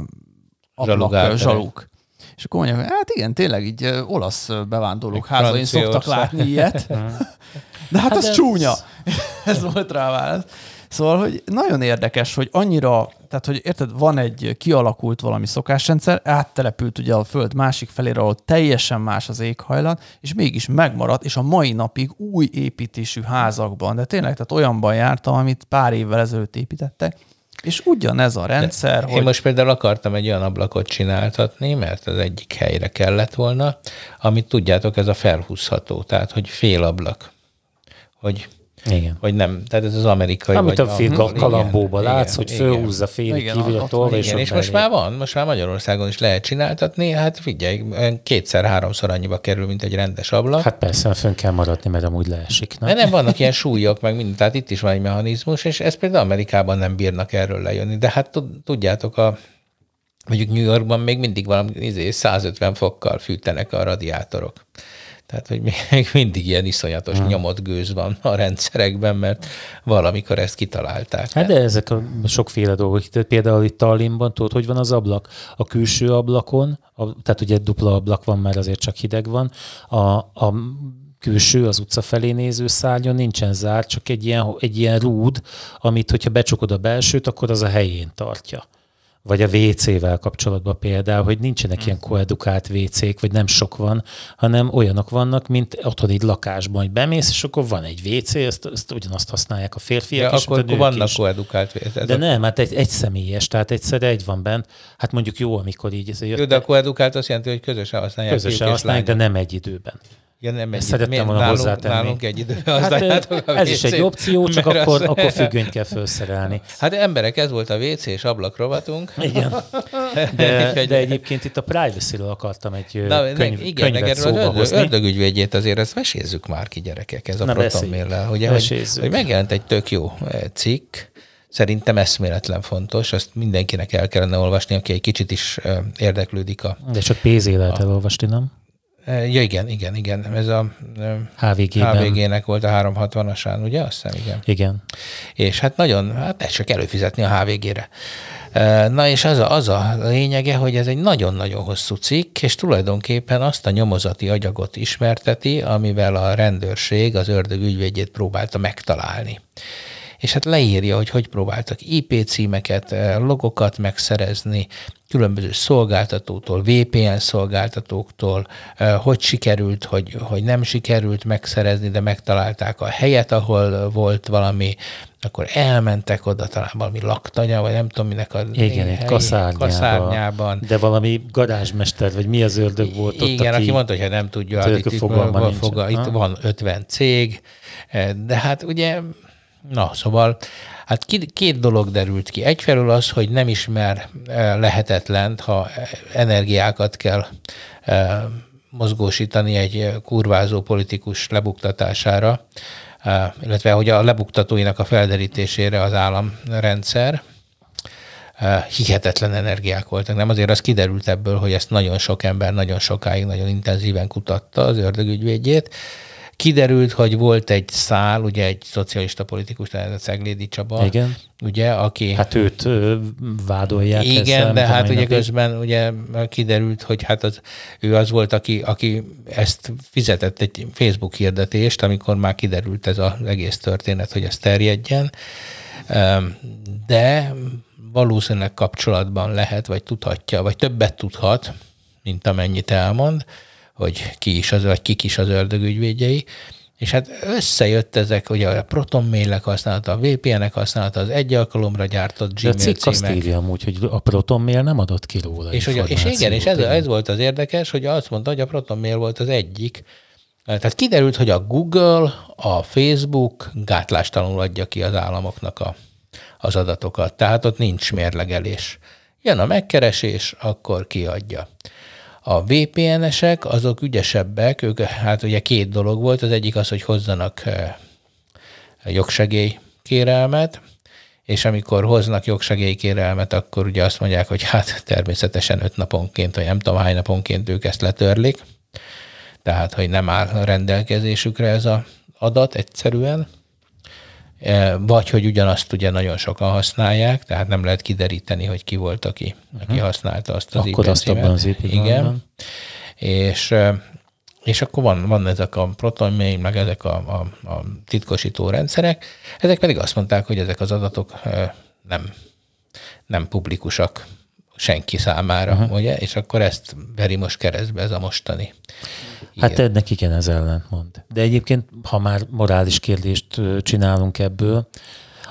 Speaker 3: ablak, zsaluk. És akkor mondják, hogy hát igen, tényleg így olasz bevándorlók házain szoktak látni ilyet. De hát,
Speaker 1: Hát
Speaker 3: az
Speaker 1: ez-
Speaker 3: csúnya. Ez volt rá válasz. Szóval, hogy nagyon érdekes, hogy annyira, tehát, hogy érted, van egy kialakult valami szokásrendszer, áttelepült ugye a föld másik felére, ahol teljesen más az éghajlat, és mégis megmaradt, és a mai napig új építésű házakban, de tényleg, tehát olyanban jártam, amit pár évvel ezelőtt építettek, és ugyanez a rendszer,
Speaker 2: Én
Speaker 3: hogy
Speaker 2: most például akartam egy olyan ablakot csináltatni, mert az egyik helyre kellett volna, amit tudjátok, ez a felhúzható, tehát hogy fél ablak. Hogy,
Speaker 1: Igen.
Speaker 2: hogy nem, tehát ez az amerikai.
Speaker 1: Amit
Speaker 2: vagy
Speaker 1: a film
Speaker 2: angol,
Speaker 1: kalambóba
Speaker 2: igen,
Speaker 1: látsz, hogy
Speaker 2: igen.
Speaker 1: fölhúzza félig
Speaker 3: Igen,
Speaker 1: kívül a tolva, és,
Speaker 2: és most már van, most már Magyarországon is lehet csináltatni, hát figyelj, kétszer-háromszor annyiba kerül, mint egy rendes ablak.
Speaker 1: Hát persze, fönn kell maradni, mert amúgy leesik.
Speaker 2: De
Speaker 1: Nem?
Speaker 2: nem vannak ilyen súlyok, meg minden, tehát itt is van egy mechanizmus, és ezt például Amerikában nem bírnak erről lejönni. De hát tud- tudjátok, a, mondjuk New Yorkban még mindig valami izé, 150 fokkal fűtenek a radiátorok. Tehát, hogy még mindig ilyen iszonyatos hmm. nyomott gőz van a rendszerekben, mert valamikor ezt kitalálták.
Speaker 1: Hát de ezek a sokféle dolgok. Például itt Tallinnban, tudod, hogy van az ablak? A külső ablakon, a, tehát ugye dupla ablak van, mert azért csak hideg van, a, a külső, az utca felé néző szárnyon nincsen zárt, csak egy ilyen, egy ilyen rúd, amit, hogyha becsukod a belsőt, akkor az a helyén tartja. Vagy a WC-vel kapcsolatban például, hogy nincsenek ilyen koedukált WC-k, vagy nem sok van, hanem olyanok vannak, mint otthon egy lakásban, hogy bemész, és akkor van egy WC, ezt, ezt ugyanazt használják a férfiak
Speaker 2: ja,
Speaker 1: is,
Speaker 2: akkor,
Speaker 1: a nők
Speaker 2: vannak
Speaker 1: is.
Speaker 2: koedukált ez
Speaker 1: De
Speaker 2: a,
Speaker 1: nem, hát egy, egy személyes, tehát egyszerre egy van bent. Hát mondjuk jó, amikor így ez
Speaker 2: Jó, de a koedukált azt jelenti, hogy közösen használják
Speaker 1: közösen
Speaker 2: és
Speaker 1: használják, de nem egy időben.
Speaker 2: Ja, nem egy
Speaker 1: szerettem volna
Speaker 2: nálunk,
Speaker 1: hozzátenni.
Speaker 2: Nálunk egy időben
Speaker 1: Hát
Speaker 2: a
Speaker 1: ez is egy opció, csak akkor,
Speaker 2: az-
Speaker 1: akkor függönyt kell felszerelni.
Speaker 2: Hát emberek, ez volt a WC és ablakrovatunk.
Speaker 1: Igen. De, de egyébként itt a privacy-ről akartam egy
Speaker 2: Na,
Speaker 1: könyv,
Speaker 2: ne, igen,
Speaker 1: könyvet
Speaker 2: erről az
Speaker 1: szóba
Speaker 2: ördög,
Speaker 1: hozni.
Speaker 2: ördögügyvédjét azért ezt vesézzük már ki gyerekek, ez a
Speaker 1: Na,
Speaker 2: protonmail ugye, hogy,
Speaker 1: Vesézzük.
Speaker 2: hogy megjelent egy tök jó eh, cikk, szerintem eszméletlen fontos, ezt mindenkinek el kellene olvasni, aki egy kicsit is eh, érdeklődik a...
Speaker 1: De csak PZ lehet elolvasni, nem?
Speaker 2: Ja, igen, igen, igen, ez a
Speaker 1: HVG-ben.
Speaker 2: HVG-nek volt a 360-asán, ugye? Azt hiszem, igen.
Speaker 1: Igen.
Speaker 2: És hát nagyon, hát ez csak előfizetni a HVG-re. Na és az a, az a lényege, hogy ez egy nagyon-nagyon hosszú cikk, és tulajdonképpen azt a nyomozati agyagot ismerteti, amivel a rendőrség az ördög ügyvédjét próbálta megtalálni. És hát leírja, hogy hogy próbáltak IP címeket, logokat megszerezni, különböző szolgáltatótól, VPN szolgáltatóktól, hogy sikerült, hogy, hogy nem sikerült megszerezni, de megtalálták a helyet, ahol volt valami, akkor elmentek oda talán valami laktanya, vagy nem tudom minek a
Speaker 1: Igen, egy kaszárnyában, kaszárnyában. De valami garázsmester, vagy mi az ördög volt
Speaker 2: Igen, ott, Igen, aki, aki mondta, hogy nem tudja, hát itt, fogalma fogal, itt van 50 cég, de hát ugye, na, szóval Hát két dolog derült ki. Egyfelől az, hogy nem ismer eh, lehetetlen, ha energiákat kell eh, mozgósítani egy kurvázó politikus lebuktatására, illetve hogy a lebuktatóinak a felderítésére az államrendszer, hihetetlen energiák voltak. Nem azért az kiderült ebből, hogy ezt nagyon sok ember nagyon sokáig, nagyon intenzíven kutatta az ördögügyvédjét, Kiderült, hogy volt egy szál, ugye egy szocialista politikus, tehát a Ceglédi Csaba,
Speaker 1: Igen.
Speaker 2: ugye, aki...
Speaker 1: Hát őt ö, vádolják.
Speaker 2: Igen, ezzel, de hát ugye közben ugye kiderült, hogy hát az, ő az volt, aki, aki ezt fizetett egy Facebook hirdetést, amikor már kiderült ez az egész történet, hogy ez terjedjen. De valószínűleg kapcsolatban lehet, vagy tudhatja, vagy többet tudhat, mint amennyit elmond hogy ki is az, vagy kik is az ördög ügyvédjei, és hát összejött ezek, ugye a proton mailek használata, a VPN-ek használata, az egy alkalomra gyártott Gmail
Speaker 1: De a cikk azt írja amúgy, hogy a proton mail nem adott ki róla
Speaker 2: és, ugye, és igen, és ez, ez, volt az érdekes, hogy azt mondta, hogy a proton mail volt az egyik. Tehát kiderült, hogy a Google, a Facebook gátlástalanul adja ki az államoknak a, az adatokat. Tehát ott nincs mérlegelés. Jön a megkeresés, akkor kiadja. A VPN-esek azok ügyesebbek, ők hát ugye két dolog volt, az egyik az, hogy hozzanak eh, jogsegély kérelmet, és amikor hoznak jogsegélykérelmet, akkor ugye azt mondják, hogy hát természetesen öt naponként, vagy nem tudom hány naponként ők ezt letörlik, tehát hogy nem áll a rendelkezésükre ez az adat egyszerűen, vagy hogy ugyanazt ugye nagyon sokan használják, tehát nem lehet kideríteni, hogy ki volt, aki, uh-huh. aki használta azt az
Speaker 1: Akkor azt abban az
Speaker 2: Igen. És, e, és akkor van, van ezek a protonmail, meg ezek a, a, a titkosító rendszerek, ezek pedig azt mondták, hogy ezek az adatok e, nem, nem publikusak senki számára, uh-huh. ugye? És akkor ezt veri most keresztbe ez a mostani
Speaker 1: Hát Igen. ennek igen, ez mond. De egyébként, ha már morális kérdést csinálunk ebből,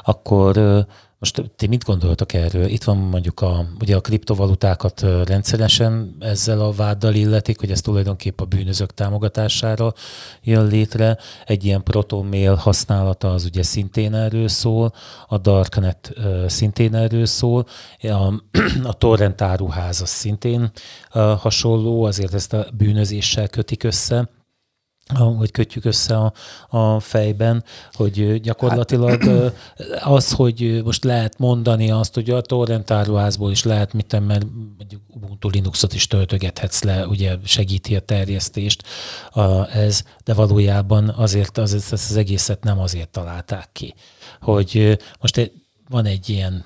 Speaker 1: akkor most ti mit gondoltak erről? Itt van mondjuk a, ugye a kriptovalutákat rendszeresen ezzel a váddal illetik, hogy ez tulajdonképpen a bűnözők támogatására jön létre. Egy ilyen protomail használata az ugye szintén erről szól, a Darknet szintén erről szól, a, a torrent áruház az szintén hasonló, azért ezt a bűnözéssel kötik össze hogy kötjük össze a, a fejben, hogy gyakorlatilag hát. az, hogy most lehet mondani azt, hogy a torrent áruházból is lehet, mit mert mondjuk Ubuntu Linuxot is töltögethetsz le, ugye segíti a terjesztést a, ez, de valójában azért az, ezt az egészet nem azért találták ki, hogy most van egy ilyen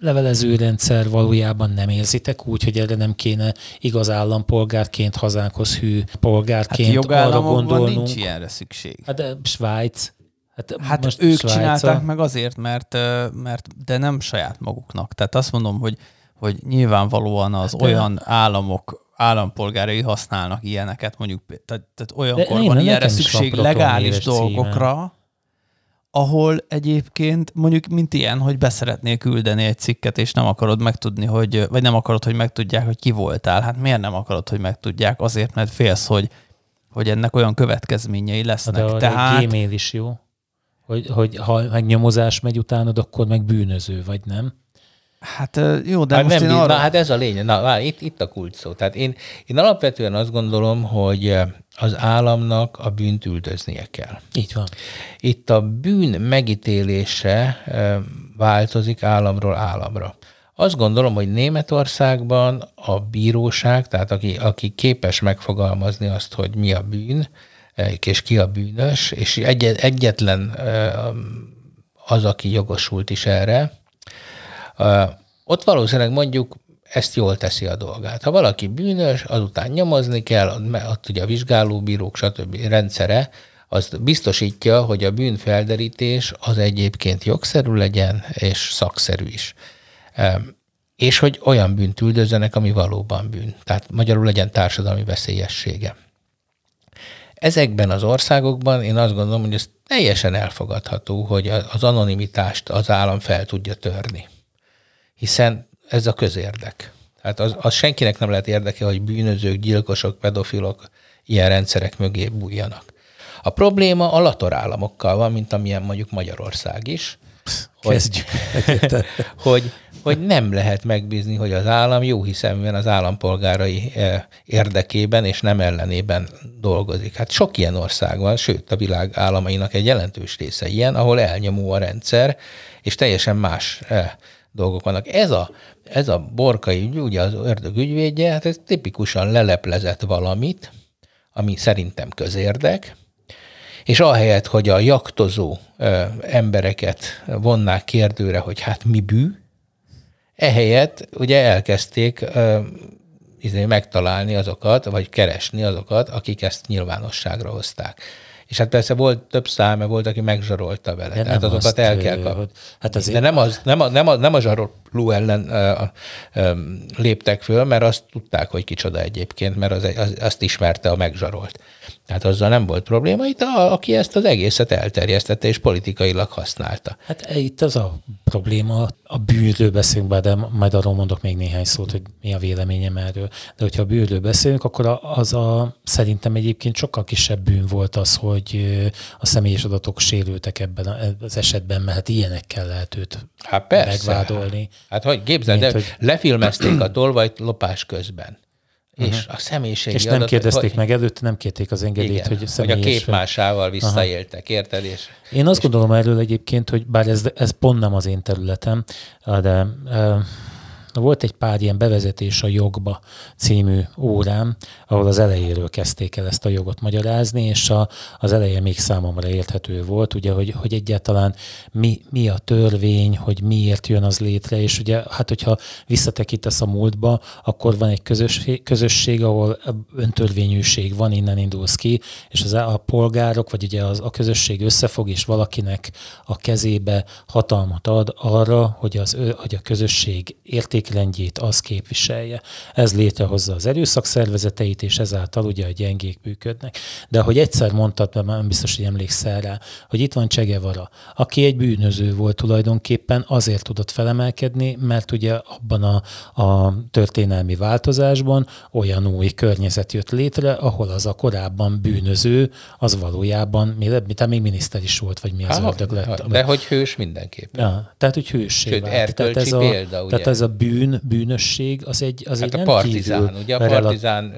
Speaker 1: levelezőrendszer valójában nem érzitek úgy, hogy erre nem kéne igaz állampolgárként, hazánkhoz hű polgárként hát arra gondolnunk.
Speaker 3: nincs ilyenre szükség.
Speaker 1: Hát de Svájc,
Speaker 3: Hát, hát most ők Svájca... csinálták meg azért, mert, mert de nem saját maguknak. Tehát azt mondom, hogy, hogy nyilvánvalóan az hát olyan államok állampolgárai használnak ilyeneket, mondjuk, tehát, tehát olyankor van ilyenre szükség legális dolgokra, címe ahol egyébként mondjuk mint ilyen, hogy beszeretnél küldeni egy cikket, és nem akarod megtudni, hogy, vagy nem akarod, hogy megtudják, hogy ki voltál. Hát miért nem akarod, hogy megtudják? Azért, mert félsz, hogy, hogy ennek olyan következményei lesznek.
Speaker 1: De Tehát... a Gmail is jó, hogy, hogy ha megnyomozás megy utánod, akkor meg bűnöző, vagy nem?
Speaker 3: Hát jó, de
Speaker 2: hát
Speaker 3: most
Speaker 2: nem,
Speaker 3: én arra...
Speaker 2: Na, hát ez a lényeg. Na, vár, itt, itt a kulcs szó. Tehát én, én alapvetően azt gondolom, hogy az államnak a bűnt üldöznie kell.
Speaker 1: Így van.
Speaker 2: Itt a bűn megítélése változik államról államra. Azt gondolom, hogy Németországban a bíróság, tehát aki, aki képes megfogalmazni azt, hogy mi a bűn, és ki a bűnös, és egyetlen az, aki jogosult is erre, ott valószínűleg mondjuk ezt jól teszi a dolgát. Ha valaki bűnös, azután nyomozni kell, ott ugye a vizsgálóbírók, stb. rendszere, az biztosítja, hogy a bűnfelderítés az egyébként jogszerű legyen, és szakszerű is. És hogy olyan bűnt üldözzenek, ami valóban bűn. Tehát magyarul legyen társadalmi veszélyessége. Ezekben az országokban én azt gondolom, hogy ez teljesen elfogadható, hogy az anonimitást az állam fel tudja törni. Hiszen ez a közérdek. Tehát az, az senkinek nem lehet érdeke, hogy bűnözők, gyilkosok, pedofilok ilyen rendszerek mögé bújjanak. A probléma a latorállamokkal van, mint amilyen mondjuk Magyarország is, hogy, hogy, hogy nem lehet megbízni, hogy az állam jó hiszeműen az állampolgárai eh, érdekében és nem ellenében dolgozik. Hát sok ilyen ország van, sőt a világ államainak egy jelentős része ilyen, ahol elnyomó a rendszer, és teljesen más eh, dolgok vannak. Ez a, ez a borkai ügy, ugye az ördög ügyvédje, hát ez tipikusan leleplezett valamit, ami szerintem közérdek, és ahelyett, hogy a jaktozó ö, embereket vonnák kérdőre, hogy hát mi bű, ehelyett ugye elkezdték ö, izé, megtalálni azokat, vagy keresni azokat, akik ezt nyilvánosságra hozták. És hát persze volt több száma, volt, aki megzsarolta vele. De Tehát azokat el kell kapni. Hát azért... De nem, az, nem, a, nem, a, nem a zsaroló ellen uh, uh, léptek föl, mert azt tudták, hogy kicsoda egyébként, mert az, az, azt ismerte a megzsarolt. Tehát azzal nem volt probléma. Itt a, aki ezt az egészet elterjesztette és politikailag használta.
Speaker 1: Hát e, itt az a probléma, a bűnről beszélünk be, de majd arról mondok még néhány szót, hogy mi a véleményem erről. De hogyha a bűnről beszélünk, akkor az a szerintem egyébként sokkal kisebb bűn volt az, hogy a személyes adatok sérültek ebben az esetben, mert hát ilyenekkel lehet őt
Speaker 2: hát persze, megvádolni. Hát, hát hogy képzeld, de hogy... lefilmezték a tolvajt lopás közben és uh-huh. a személyiségi
Speaker 1: És nem adatot, kérdezték hogy... meg előtte, nem kérték az engedélyt, igen, hogy
Speaker 2: személyes... Hogy a képmásával visszaéltek, Aha. érted? És,
Speaker 1: Én azt és... gondolom erről egyébként, hogy bár ez, ez pont nem az én területem, de volt egy pár ilyen bevezetés a jogba című órám, ahol az elejéről kezdték el ezt a jogot magyarázni, és a, az eleje még számomra érthető volt, ugye, hogy, hogy egyáltalán mi, mi a törvény, hogy miért jön az létre, és ugye, hát hogyha visszatekintesz a múltba, akkor van egy közösség, közösség ahol öntörvényűség van, innen indulsz ki, és az, a polgárok, vagy ugye az, a közösség összefog, és valakinek a kezébe hatalmat ad arra, hogy, az, hogy a közösség érték értékrendjét az képviselje. Ez létrehozza az erőszak szervezeteit, és ezáltal ugye a gyengék működnek. De ahogy egyszer mondtad, mert nem biztos, hogy emlékszel rá, hogy itt van Csegevara, aki egy bűnöző volt tulajdonképpen, azért tudott felemelkedni, mert ugye abban a, a történelmi változásban olyan új környezet jött létre, ahol az a korábban bűnöző, az valójában, mi, mi még miniszter is volt, vagy mi az ördög lett.
Speaker 2: De hogy hős mindenképpen.
Speaker 1: Ja, tehát, hogy hőssé Sőt, vált. Tehát ez, a, példa, ugye? tehát ez a bűn, bűnösség, az egy, az hát egy
Speaker 2: a partizán, ugye a partizán,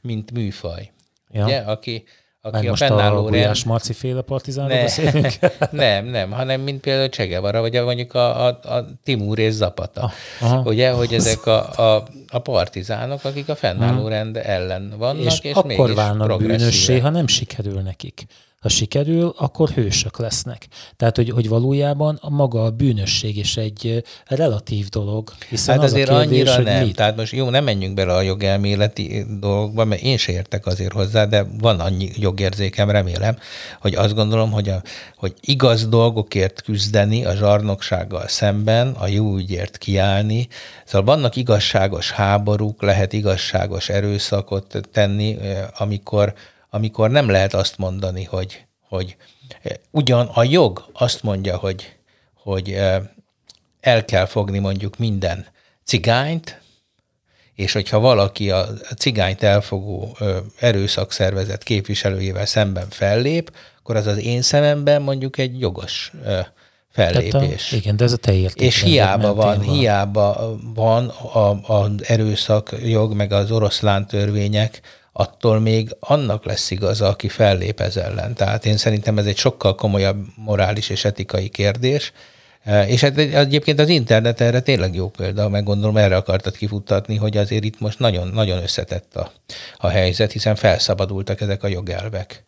Speaker 2: mint műfaj, ja. ugye, aki, aki
Speaker 1: a fennálló a Gulyás Marci féle partizánról ne, beszélünk?
Speaker 2: nem, nem, hanem mint például Csegevara, vagy mondjuk a, a, a Timur és Zapata. Ah, ugye, hogy ezek a, a, a partizánok, akik a fennálló rend ellen vannak, és, és
Speaker 1: akkor válnak bűnössé, ha nem sikerül nekik ha sikerül, akkor hősök lesznek. Tehát, hogy, hogy valójában a maga a bűnösség is egy relatív dolog.
Speaker 2: Hiszen hát az azért a kérdés, annyira nem. Mit? Tehát most jó, nem menjünk bele a jogelméleti dolgokba, mert én se értek azért hozzá, de van annyi jogérzékem, remélem, hogy azt gondolom, hogy, a, hogy igaz dolgokért küzdeni a zsarnoksággal szemben, a jó ügyért kiállni. Szóval vannak igazságos háborúk, lehet igazságos erőszakot tenni, amikor amikor nem lehet azt mondani, hogy, hogy eh, ugyan a jog azt mondja, hogy, hogy eh, el kell fogni mondjuk minden cigányt, és hogyha valaki a cigányt elfogó erőszakszervezet képviselőjével szemben fellép, akkor az az én szememben mondjuk egy jogos fellépés.
Speaker 1: A, igen, de ez a te
Speaker 2: És hiába van, van, hiába van az erőszakjog, meg az oroszlán törvények, attól még annak lesz igaza, aki fellép ez ellen. Tehát én szerintem ez egy sokkal komolyabb morális és etikai kérdés, e, és hát egyébként az internet erre tényleg jó példa, meg gondolom erre akartad kifuttatni, hogy azért itt most nagyon, nagyon összetett a, a helyzet, hiszen felszabadultak ezek a jogelvek.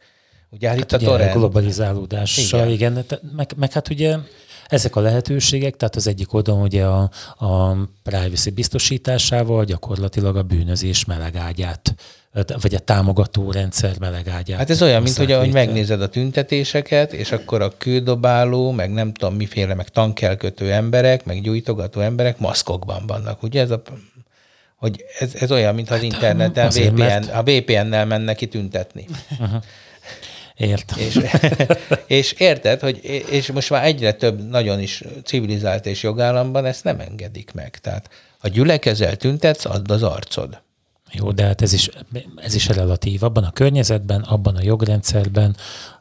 Speaker 1: Ugye hát, hát itt ugye a torrent... globalizálódással, igen, igen meg, meg hát ugye ezek a lehetőségek, tehát az egyik oldalon ugye a, a privacy biztosításával gyakorlatilag a bűnözés melegágyát vagy a támogató rendszer melegágyát.
Speaker 2: Hát ez olyan, mint hogy ahogy megnézed a tüntetéseket, és akkor a kődobáló, meg nem tudom miféle, meg tankelkötő emberek, meg gyújtogató emberek maszkokban vannak. Ugye ez a hogy ez, ez olyan, mintha az interneten
Speaker 1: azért,
Speaker 2: VPN,
Speaker 1: mert-
Speaker 2: a VPN-nel mennek ki tüntetni.
Speaker 1: Értem.
Speaker 2: És, és érted, hogy és most már egyre több nagyon is civilizált és jogállamban ezt nem engedik meg. Tehát ha gyülekezel, tüntetsz, add az arcod.
Speaker 1: Jó, de hát ez is, ez is relatív. Abban a környezetben, abban a jogrendszerben,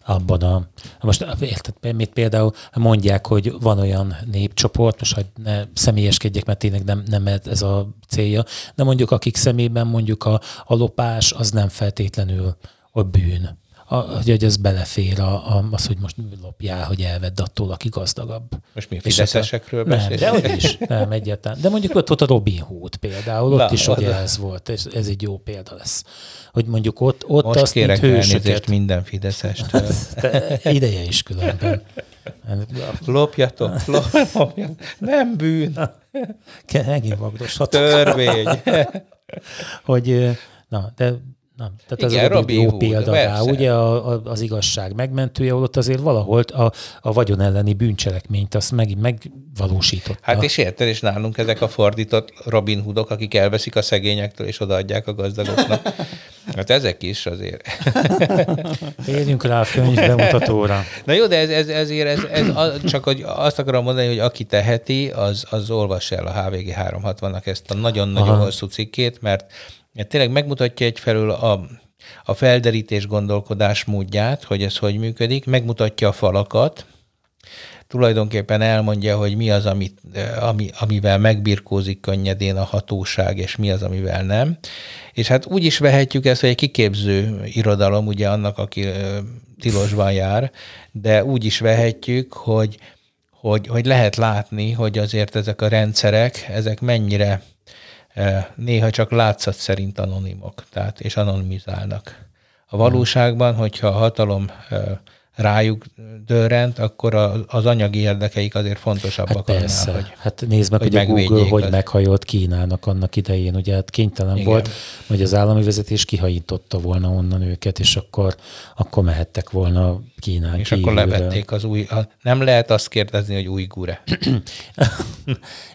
Speaker 1: abban a... Most érted, mit például mondják, hogy van olyan népcsoport, most hogy ne személyeskedjek, mert tényleg nem, nem ez a célja, de mondjuk akik szemében mondjuk a, a lopás az nem feltétlenül a bűn. A, hogy ez belefér a, a, az, hogy most lopjál, hogy elvedd attól, aki gazdagabb.
Speaker 2: Most mi fideszesekről
Speaker 1: nem,
Speaker 2: beszélünk?
Speaker 1: de is, nem egyáltalán. De mondjuk ott volt a Robin Hood például, ott
Speaker 2: Na,
Speaker 1: is ugye
Speaker 2: oda.
Speaker 1: ez volt, és ez egy jó példa lesz. Hogy mondjuk ott, ott
Speaker 2: Most
Speaker 1: azt,
Speaker 2: kérek
Speaker 1: hősöket,
Speaker 2: minden fideszestől.
Speaker 1: de ideje is különben.
Speaker 2: Lopjatok, lop- lopjatok. Nem bűn,
Speaker 1: Megint vagdoshat,
Speaker 2: törvény.
Speaker 1: hogy na, de Na, tehát
Speaker 2: Igen,
Speaker 1: ez a
Speaker 2: Robin
Speaker 1: jó
Speaker 2: Hood,
Speaker 1: példa rá,
Speaker 2: persze.
Speaker 1: ugye a, a, az igazság megmentője, ott azért valahol a, a vagyon elleni bűncselekményt azt meg, megvalósította.
Speaker 2: Hát és érted, és nálunk ezek a fordított Robin Hoodok, akik elveszik a szegényektől és odaadják a gazdagoknak. Hát ezek is azért.
Speaker 1: Térjünk rá a könyv bemutatóra.
Speaker 2: Na jó, de ez, ez, ezért ez, ez a- csak hogy azt akarom mondani, hogy aki teheti, az, az olvassa el a HVG 360-nak ezt a nagyon-nagyon hosszú cikkét, mert tényleg megmutatja egyfelől a, a felderítés gondolkodás módját, hogy ez hogy működik, megmutatja a falakat, tulajdonképpen elmondja, hogy mi az, amit, ami, amivel megbirkózik könnyedén a hatóság, és mi az, amivel nem. És hát úgy is vehetjük ezt, hogy egy kiképző irodalom, ugye annak, aki tilosban jár, de úgy is vehetjük, hogy, hogy, hogy lehet látni, hogy azért ezek a rendszerek, ezek mennyire néha csak látszat szerint anonimok, tehát és anonimizálnak. A valóságban, hogyha a hatalom rájuk dörrent, akkor a- az anyagi érdekeik azért fontosabbak
Speaker 1: Hát
Speaker 2: annál, hogy
Speaker 1: Hát nézd meg,
Speaker 2: hogy
Speaker 1: hogy, a Google
Speaker 2: megvédjék
Speaker 1: hogy
Speaker 2: az-
Speaker 1: meghajolt Kínának annak idején. Ugye hát kénytelen
Speaker 2: Igen.
Speaker 1: volt, hogy az állami vezetés kihajította volna onnan őket, és akkor, akkor mehettek volna Kínán
Speaker 2: és akkor
Speaker 1: kívülre.
Speaker 2: levették az új... A, nem lehet azt kérdezni, hogy új gure.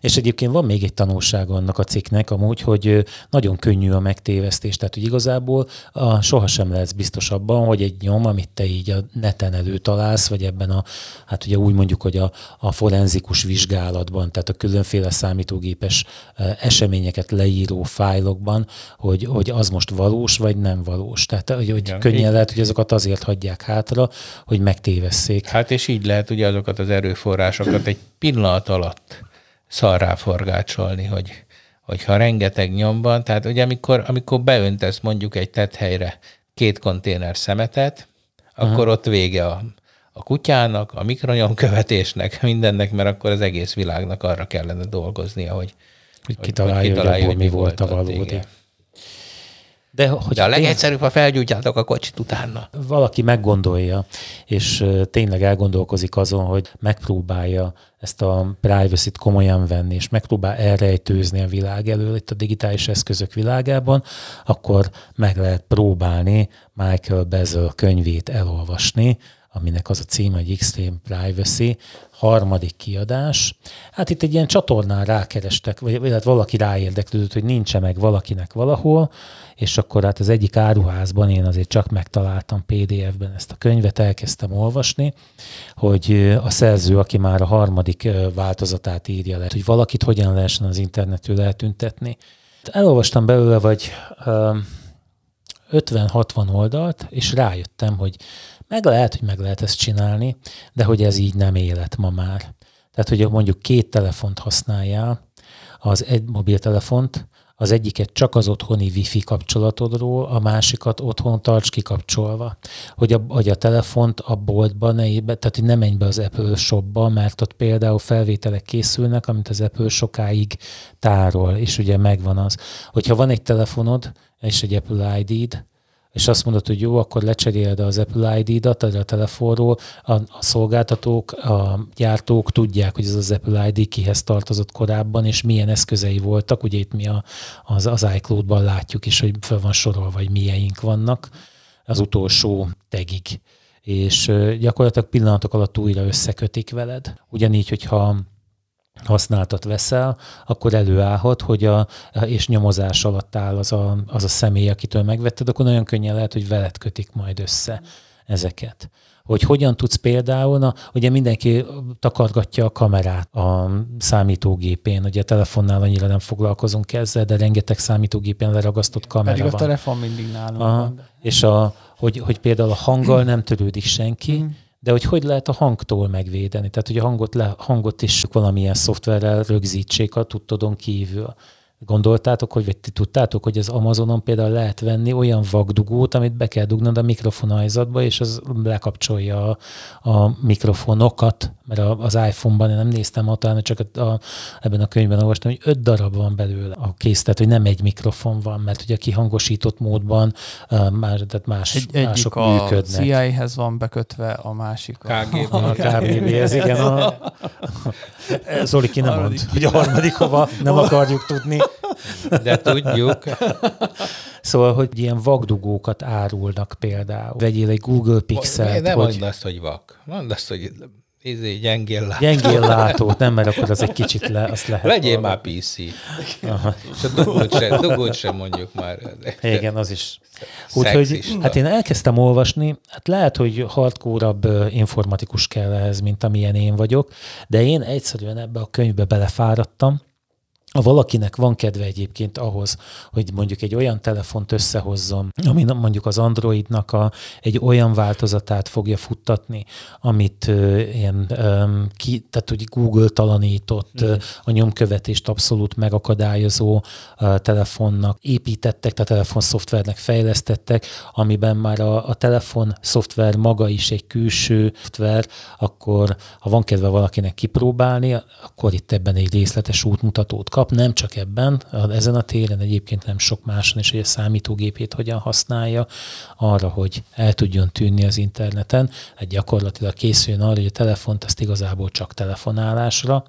Speaker 1: És egyébként van még egy tanulság annak a cikknek, amúgy, hogy nagyon könnyű a megtévesztés. Tehát, hogy igazából a, sohasem lehetsz biztos abban, hogy egy nyom, amit te így a neten előtalálsz, vagy ebben a, hát ugye úgy mondjuk, hogy a, a forenzikus vizsgálatban, tehát a különféle számítógépes ö, eseményeket leíró fájlokban, hogy, hogy az most valós, vagy nem valós. Tehát, hogy, hogy
Speaker 2: Igen.
Speaker 1: könnyen lehet, hogy azokat azért hagyják hátra, hogy megtévesszék.
Speaker 2: Hát és így lehet ugye azokat az erőforrásokat egy pillanat alatt szarrá forgácsolni, hogy, hogyha rengeteg nyomban, tehát ugye amikor, amikor beöntesz mondjuk egy tethelyre két konténer szemetet, akkor ott vége a, a kutyának, a mikronyomkövetésnek, mindennek, mert akkor az egész világnak arra kellene dolgoznia, hogy,
Speaker 1: Hogy kitalálja, hogy abból mi volt a valódi.
Speaker 2: igen.
Speaker 1: De, hogy
Speaker 2: De a legegyszerűbb, ha felgyújtjátok a kocsit utána.
Speaker 1: valaki meggondolja, és tényleg elgondolkozik azon, hogy megpróbálja ezt a privacy-t komolyan venni, és megpróbál elrejtőzni a világ elől itt a digitális eszközök világában, akkor meg lehet próbálni Michael Bezel könyvét elolvasni, aminek az a címe, hogy Extreme Privacy, harmadik kiadás. Hát itt egy ilyen csatornán rákerestek, vagy vagy hát valaki ráérdeklődött, hogy nincs meg valakinek valahol, és akkor hát az egyik áruházban én azért csak megtaláltam PDF-ben ezt a könyvet, elkezdtem olvasni, hogy a szerző, aki már a harmadik változatát írja le, hogy valakit hogyan lehessen az internetről eltüntetni. Elolvastam belőle vagy ö, 50-60 oldalt, és rájöttem, hogy meg lehet, hogy meg lehet ezt csinálni, de hogy ez így nem élet ma már. Tehát, hogy mondjuk két telefont használjál, az egy mobiltelefont, az egyiket csak az otthoni wifi kapcsolatodról, a másikat otthon tarts kikapcsolva. Hogy a, hogy a telefont a boltba ne ébe, tehát hogy ne menj be az Apple shopba, mert ott például felvételek készülnek, amit az Apple sokáig tárol, és ugye megvan az. Hogyha van egy telefonod, és egy Apple ID-d, és azt mondod, hogy jó, akkor lecseréled az Apple ID-dat a telefonról, a, a szolgáltatók, a gyártók tudják, hogy ez az Apple ID kihez tartozott korábban, és milyen eszközei voltak. Ugye itt mi a, az, az iCloud-ban látjuk is, hogy fel van sorolva, hogy milyeink vannak az utolsó tegig. És gyakorlatilag pillanatok alatt újra összekötik veled. Ugyanígy, hogyha használtat veszel, akkor előállhat, hogy a, és nyomozás alatt áll az a, az a személy, akitől megvetted, akkor nagyon könnyen lehet, hogy veled kötik majd össze ezeket. Hogy hogyan tudsz például, na, ugye mindenki takargatja a kamerát a számítógépén, ugye a telefonnál annyira nem foglalkozunk ezzel, de rengeteg számítógépen leragasztott kamera
Speaker 3: Pedig
Speaker 1: van.
Speaker 3: a telefon mindig nálunk
Speaker 1: Aha.
Speaker 3: van.
Speaker 1: És a, hogy, hogy például a hanggal nem törődik senki,
Speaker 3: Mm.
Speaker 1: De hogy hogy lehet a hangtól megvédeni? Tehát, hogy a hangot, le, hangot is valamilyen szoftverrel rögzítsék a tudtodon kívül. Gondoltátok, hogy, vagy ti tudtátok, hogy az Amazonon például lehet venni olyan vakdugót, amit be kell dugnod a mikrofonajzatba, és az lekapcsolja a, a mikrofonokat, mert a, az iPhone-ban én nem néztem ott, hanem csak a, a, ebben a könyvben olvastam, hogy öt darab van belőle a kész, tehát hogy nem egy mikrofon van, mert ugye a kihangosított módban uh, más, tehát más,
Speaker 3: Egy, egyik
Speaker 1: mások
Speaker 3: a
Speaker 1: működnek.
Speaker 3: CIA-hez van bekötve, a másik a...
Speaker 2: KGB.
Speaker 1: A KBB, ez igen. A... Zoli ki nem mond, hogy a harmadik hova nem akarjuk tudni.
Speaker 2: De tudjuk.
Speaker 1: Szóval, hogy ilyen vakdugókat árulnak például. Vegyél egy Google Pixelt,
Speaker 2: Nem
Speaker 1: hogy
Speaker 2: mondd azt, hogy vak. Mondd azt, hogy izé, gyengél lát.
Speaker 1: gyengél látót, nem, mert akkor az egy kicsit le, azt lehet.
Speaker 2: Legyél már
Speaker 1: hallgatni.
Speaker 2: PC. És a dugót sem, dugót sem mondjuk már.
Speaker 1: Igen, az is. Úgyhogy hát én elkezdtem olvasni, hát lehet, hogy hardcore-abb ö, informatikus kell ehhez, mint amilyen én vagyok, de én egyszerűen ebbe a könyvbe belefáradtam, ha valakinek van kedve egyébként ahhoz, hogy mondjuk egy olyan telefont összehozzon, ami mondjuk az Androidnak a, egy olyan változatát fogja futtatni, amit ö, ilyen, ö, ki, tehát hogy Google talanított, mm. a nyomkövetést abszolút megakadályozó ö, telefonnak építettek, tehát telefonszoftvernek fejlesztettek, amiben már a, a telefon szoftver maga is egy külső szoftver, akkor ha van kedve valakinek kipróbálni, akkor itt ebben egy részletes útmutatót kap, nem csak ebben, ezen a téren egyébként nem sok máson is, hogy a számítógépét hogyan használja arra, hogy el tudjon tűnni az interneten, hát gyakorlatilag készüljön arra, hogy a telefont azt igazából csak telefonálásra,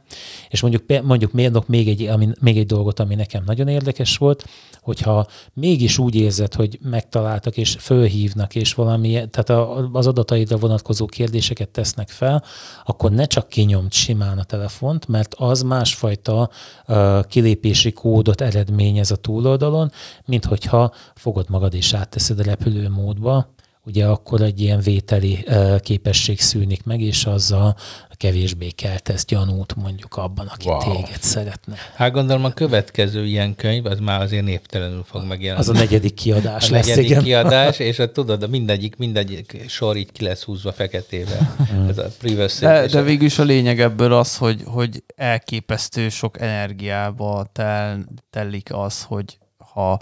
Speaker 1: és mondjuk, mondjuk mérnök még egy, ami, még egy dolgot, ami nekem nagyon érdekes volt, hogyha mégis úgy érzed, hogy megtaláltak és fölhívnak, és valami, tehát a, az adataidra vonatkozó kérdéseket tesznek fel, akkor ne csak kinyomd simán a telefont, mert az másfajta uh, kilépési kódot eredményez a túloldalon, mint hogyha fogod magad és átteszed a repülőmódba, ugye akkor egy ilyen vételi képesség szűnik meg, és azzal kevésbé keltesz gyanút mondjuk abban, aki
Speaker 2: Wow.
Speaker 1: téged szeretne.
Speaker 2: Hát gondolom a következő ilyen könyv, az már azért névtelenül fog megjelenni.
Speaker 1: Az a negyedik kiadás
Speaker 2: a
Speaker 1: lesz,
Speaker 2: negyedik
Speaker 1: igen.
Speaker 2: kiadás, és a, tudod, a mindegyik, mindegyik sor így ki lesz húzva feketével. Ez a privacy.
Speaker 3: De, de végül is a lényeg ebből az, hogy, hogy elképesztő sok energiába tel, telik az, hogy ha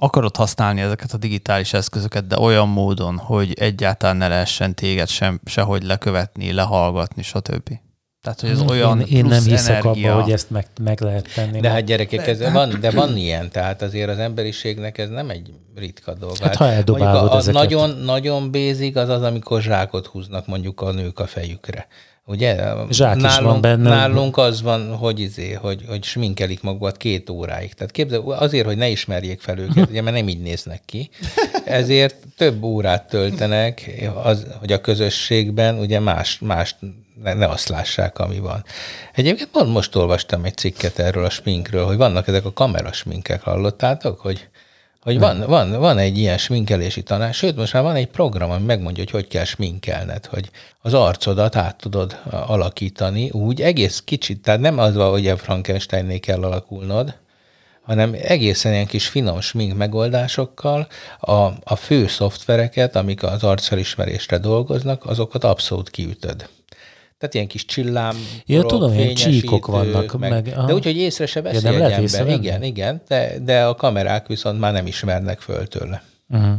Speaker 3: akarod használni ezeket a digitális eszközöket, de olyan módon, hogy egyáltalán ne lehessen téged sem, sehogy lekövetni, lehallgatni, stb. Tehát, hogy ez olyan
Speaker 1: én, én nem hiszek
Speaker 3: energia.
Speaker 1: abba, hogy ezt meg, meg lehet tenni.
Speaker 2: De hát gyerekek, ez van, de van ilyen, tehát azért az emberiségnek ez nem egy ritka dolog.
Speaker 1: Hát, ha eldobálod
Speaker 2: a, a
Speaker 1: ezeket.
Speaker 2: nagyon, nagyon basic az az, amikor zsákot húznak mondjuk a nők a fejükre. Ugye?
Speaker 1: Zsák is
Speaker 2: nálunk,
Speaker 1: van benne.
Speaker 2: Nálunk az van, hogy, izé, hogy, hogy sminkelik magukat két óráig. Tehát képzel, azért, hogy ne ismerjék fel őket, ugye, mert nem így néznek ki, ezért több órát töltenek, az, hogy a közösségben ugye más, más ne, ne azt lássák, ami van. Egyébként pont most olvastam egy cikket erről a sminkről, hogy vannak ezek a kamerasminkek, hallottátok, hogy hogy van, van, van egy ilyen sminkelési tanács, sőt, most már van egy program, ami megmondja, hogy hogy kell sminkelned, hogy az arcodat át tudod alakítani úgy, egész kicsit, tehát nem az van, hogy a Frankensteinné kell alakulnod, hanem egészen ilyen kis finom smink megoldásokkal a, a fő szoftvereket, amik az arcfelismerésre dolgoznak, azokat abszolút kiütöd. Tehát ilyen kis csillám,
Speaker 1: Ja, tudom, ilyen csíkok vannak,
Speaker 2: meg,
Speaker 1: meg- aha.
Speaker 2: de úgy, hogy észre se veszi
Speaker 1: nem
Speaker 2: egy ember. Igen, igen, de, de a kamerák viszont már nem ismernek föl tőle.
Speaker 1: Uh-huh.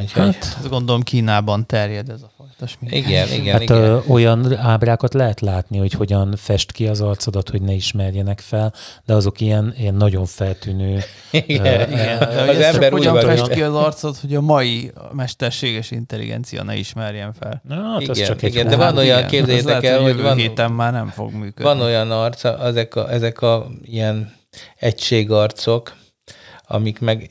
Speaker 2: Úgyhogy,
Speaker 3: Hát, azt gondolom Kínában terjed ez a fajta smink.
Speaker 2: igen, igen,
Speaker 1: Hát
Speaker 2: igen.
Speaker 1: ö, olyan ábrákat lehet látni, hogy hogyan fest ki az arcodat, hogy ne ismerjenek fel, de azok ilyen, ilyen nagyon feltűnő.
Speaker 2: igen,
Speaker 1: ö,
Speaker 3: Igen, de
Speaker 2: az ember
Speaker 3: csak
Speaker 2: úgy
Speaker 3: hogyan
Speaker 2: van,
Speaker 3: fest ki az arcot, hogy a mai mesterséges intelligencia ne ismerjen fel.
Speaker 1: Na, hát az
Speaker 2: Igen,
Speaker 1: csak egy
Speaker 2: igen, de van olyan,
Speaker 3: igen,
Speaker 2: képzeljétek el,
Speaker 3: hogy
Speaker 2: van-
Speaker 3: héten már nem fog működni.
Speaker 2: Van olyan arc, ezek a, ezek a ilyen egységarcok, amik meg,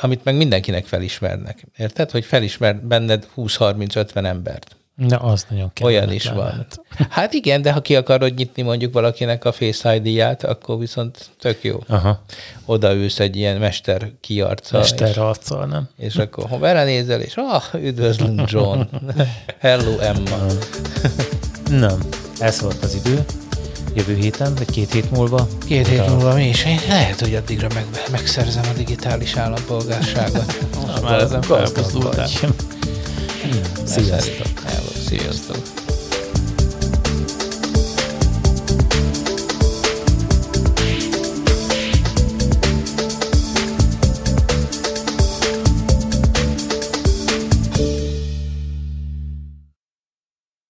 Speaker 2: amit meg mindenkinek felismernek. Érted? Hogy felismer benned 20-30-50 embert.
Speaker 1: Na, az nagyon
Speaker 2: Olyan is
Speaker 1: kellemetlen
Speaker 2: van.
Speaker 1: lehet.
Speaker 2: Hát igen, de ha ki akarod nyitni mondjuk valakinek a Face ID-ját, akkor viszont tök jó.
Speaker 1: Aha,
Speaker 2: Odaülsz egy ilyen mester kiarccal,
Speaker 1: mester arccal, nem?
Speaker 2: és, akkor ha belenézel, és ah, üdvözlünk John. Hello Emma.
Speaker 1: Nem, ez volt az idő. Jövő héten, vagy két hét múlva.
Speaker 2: Két hét múlva mi is. Én lehet, hogy addigra meg, megszerzem a digitális állampolgárságot.
Speaker 3: Most már ezen felpusztultál.
Speaker 1: Sziasztok!
Speaker 2: Sziasztok.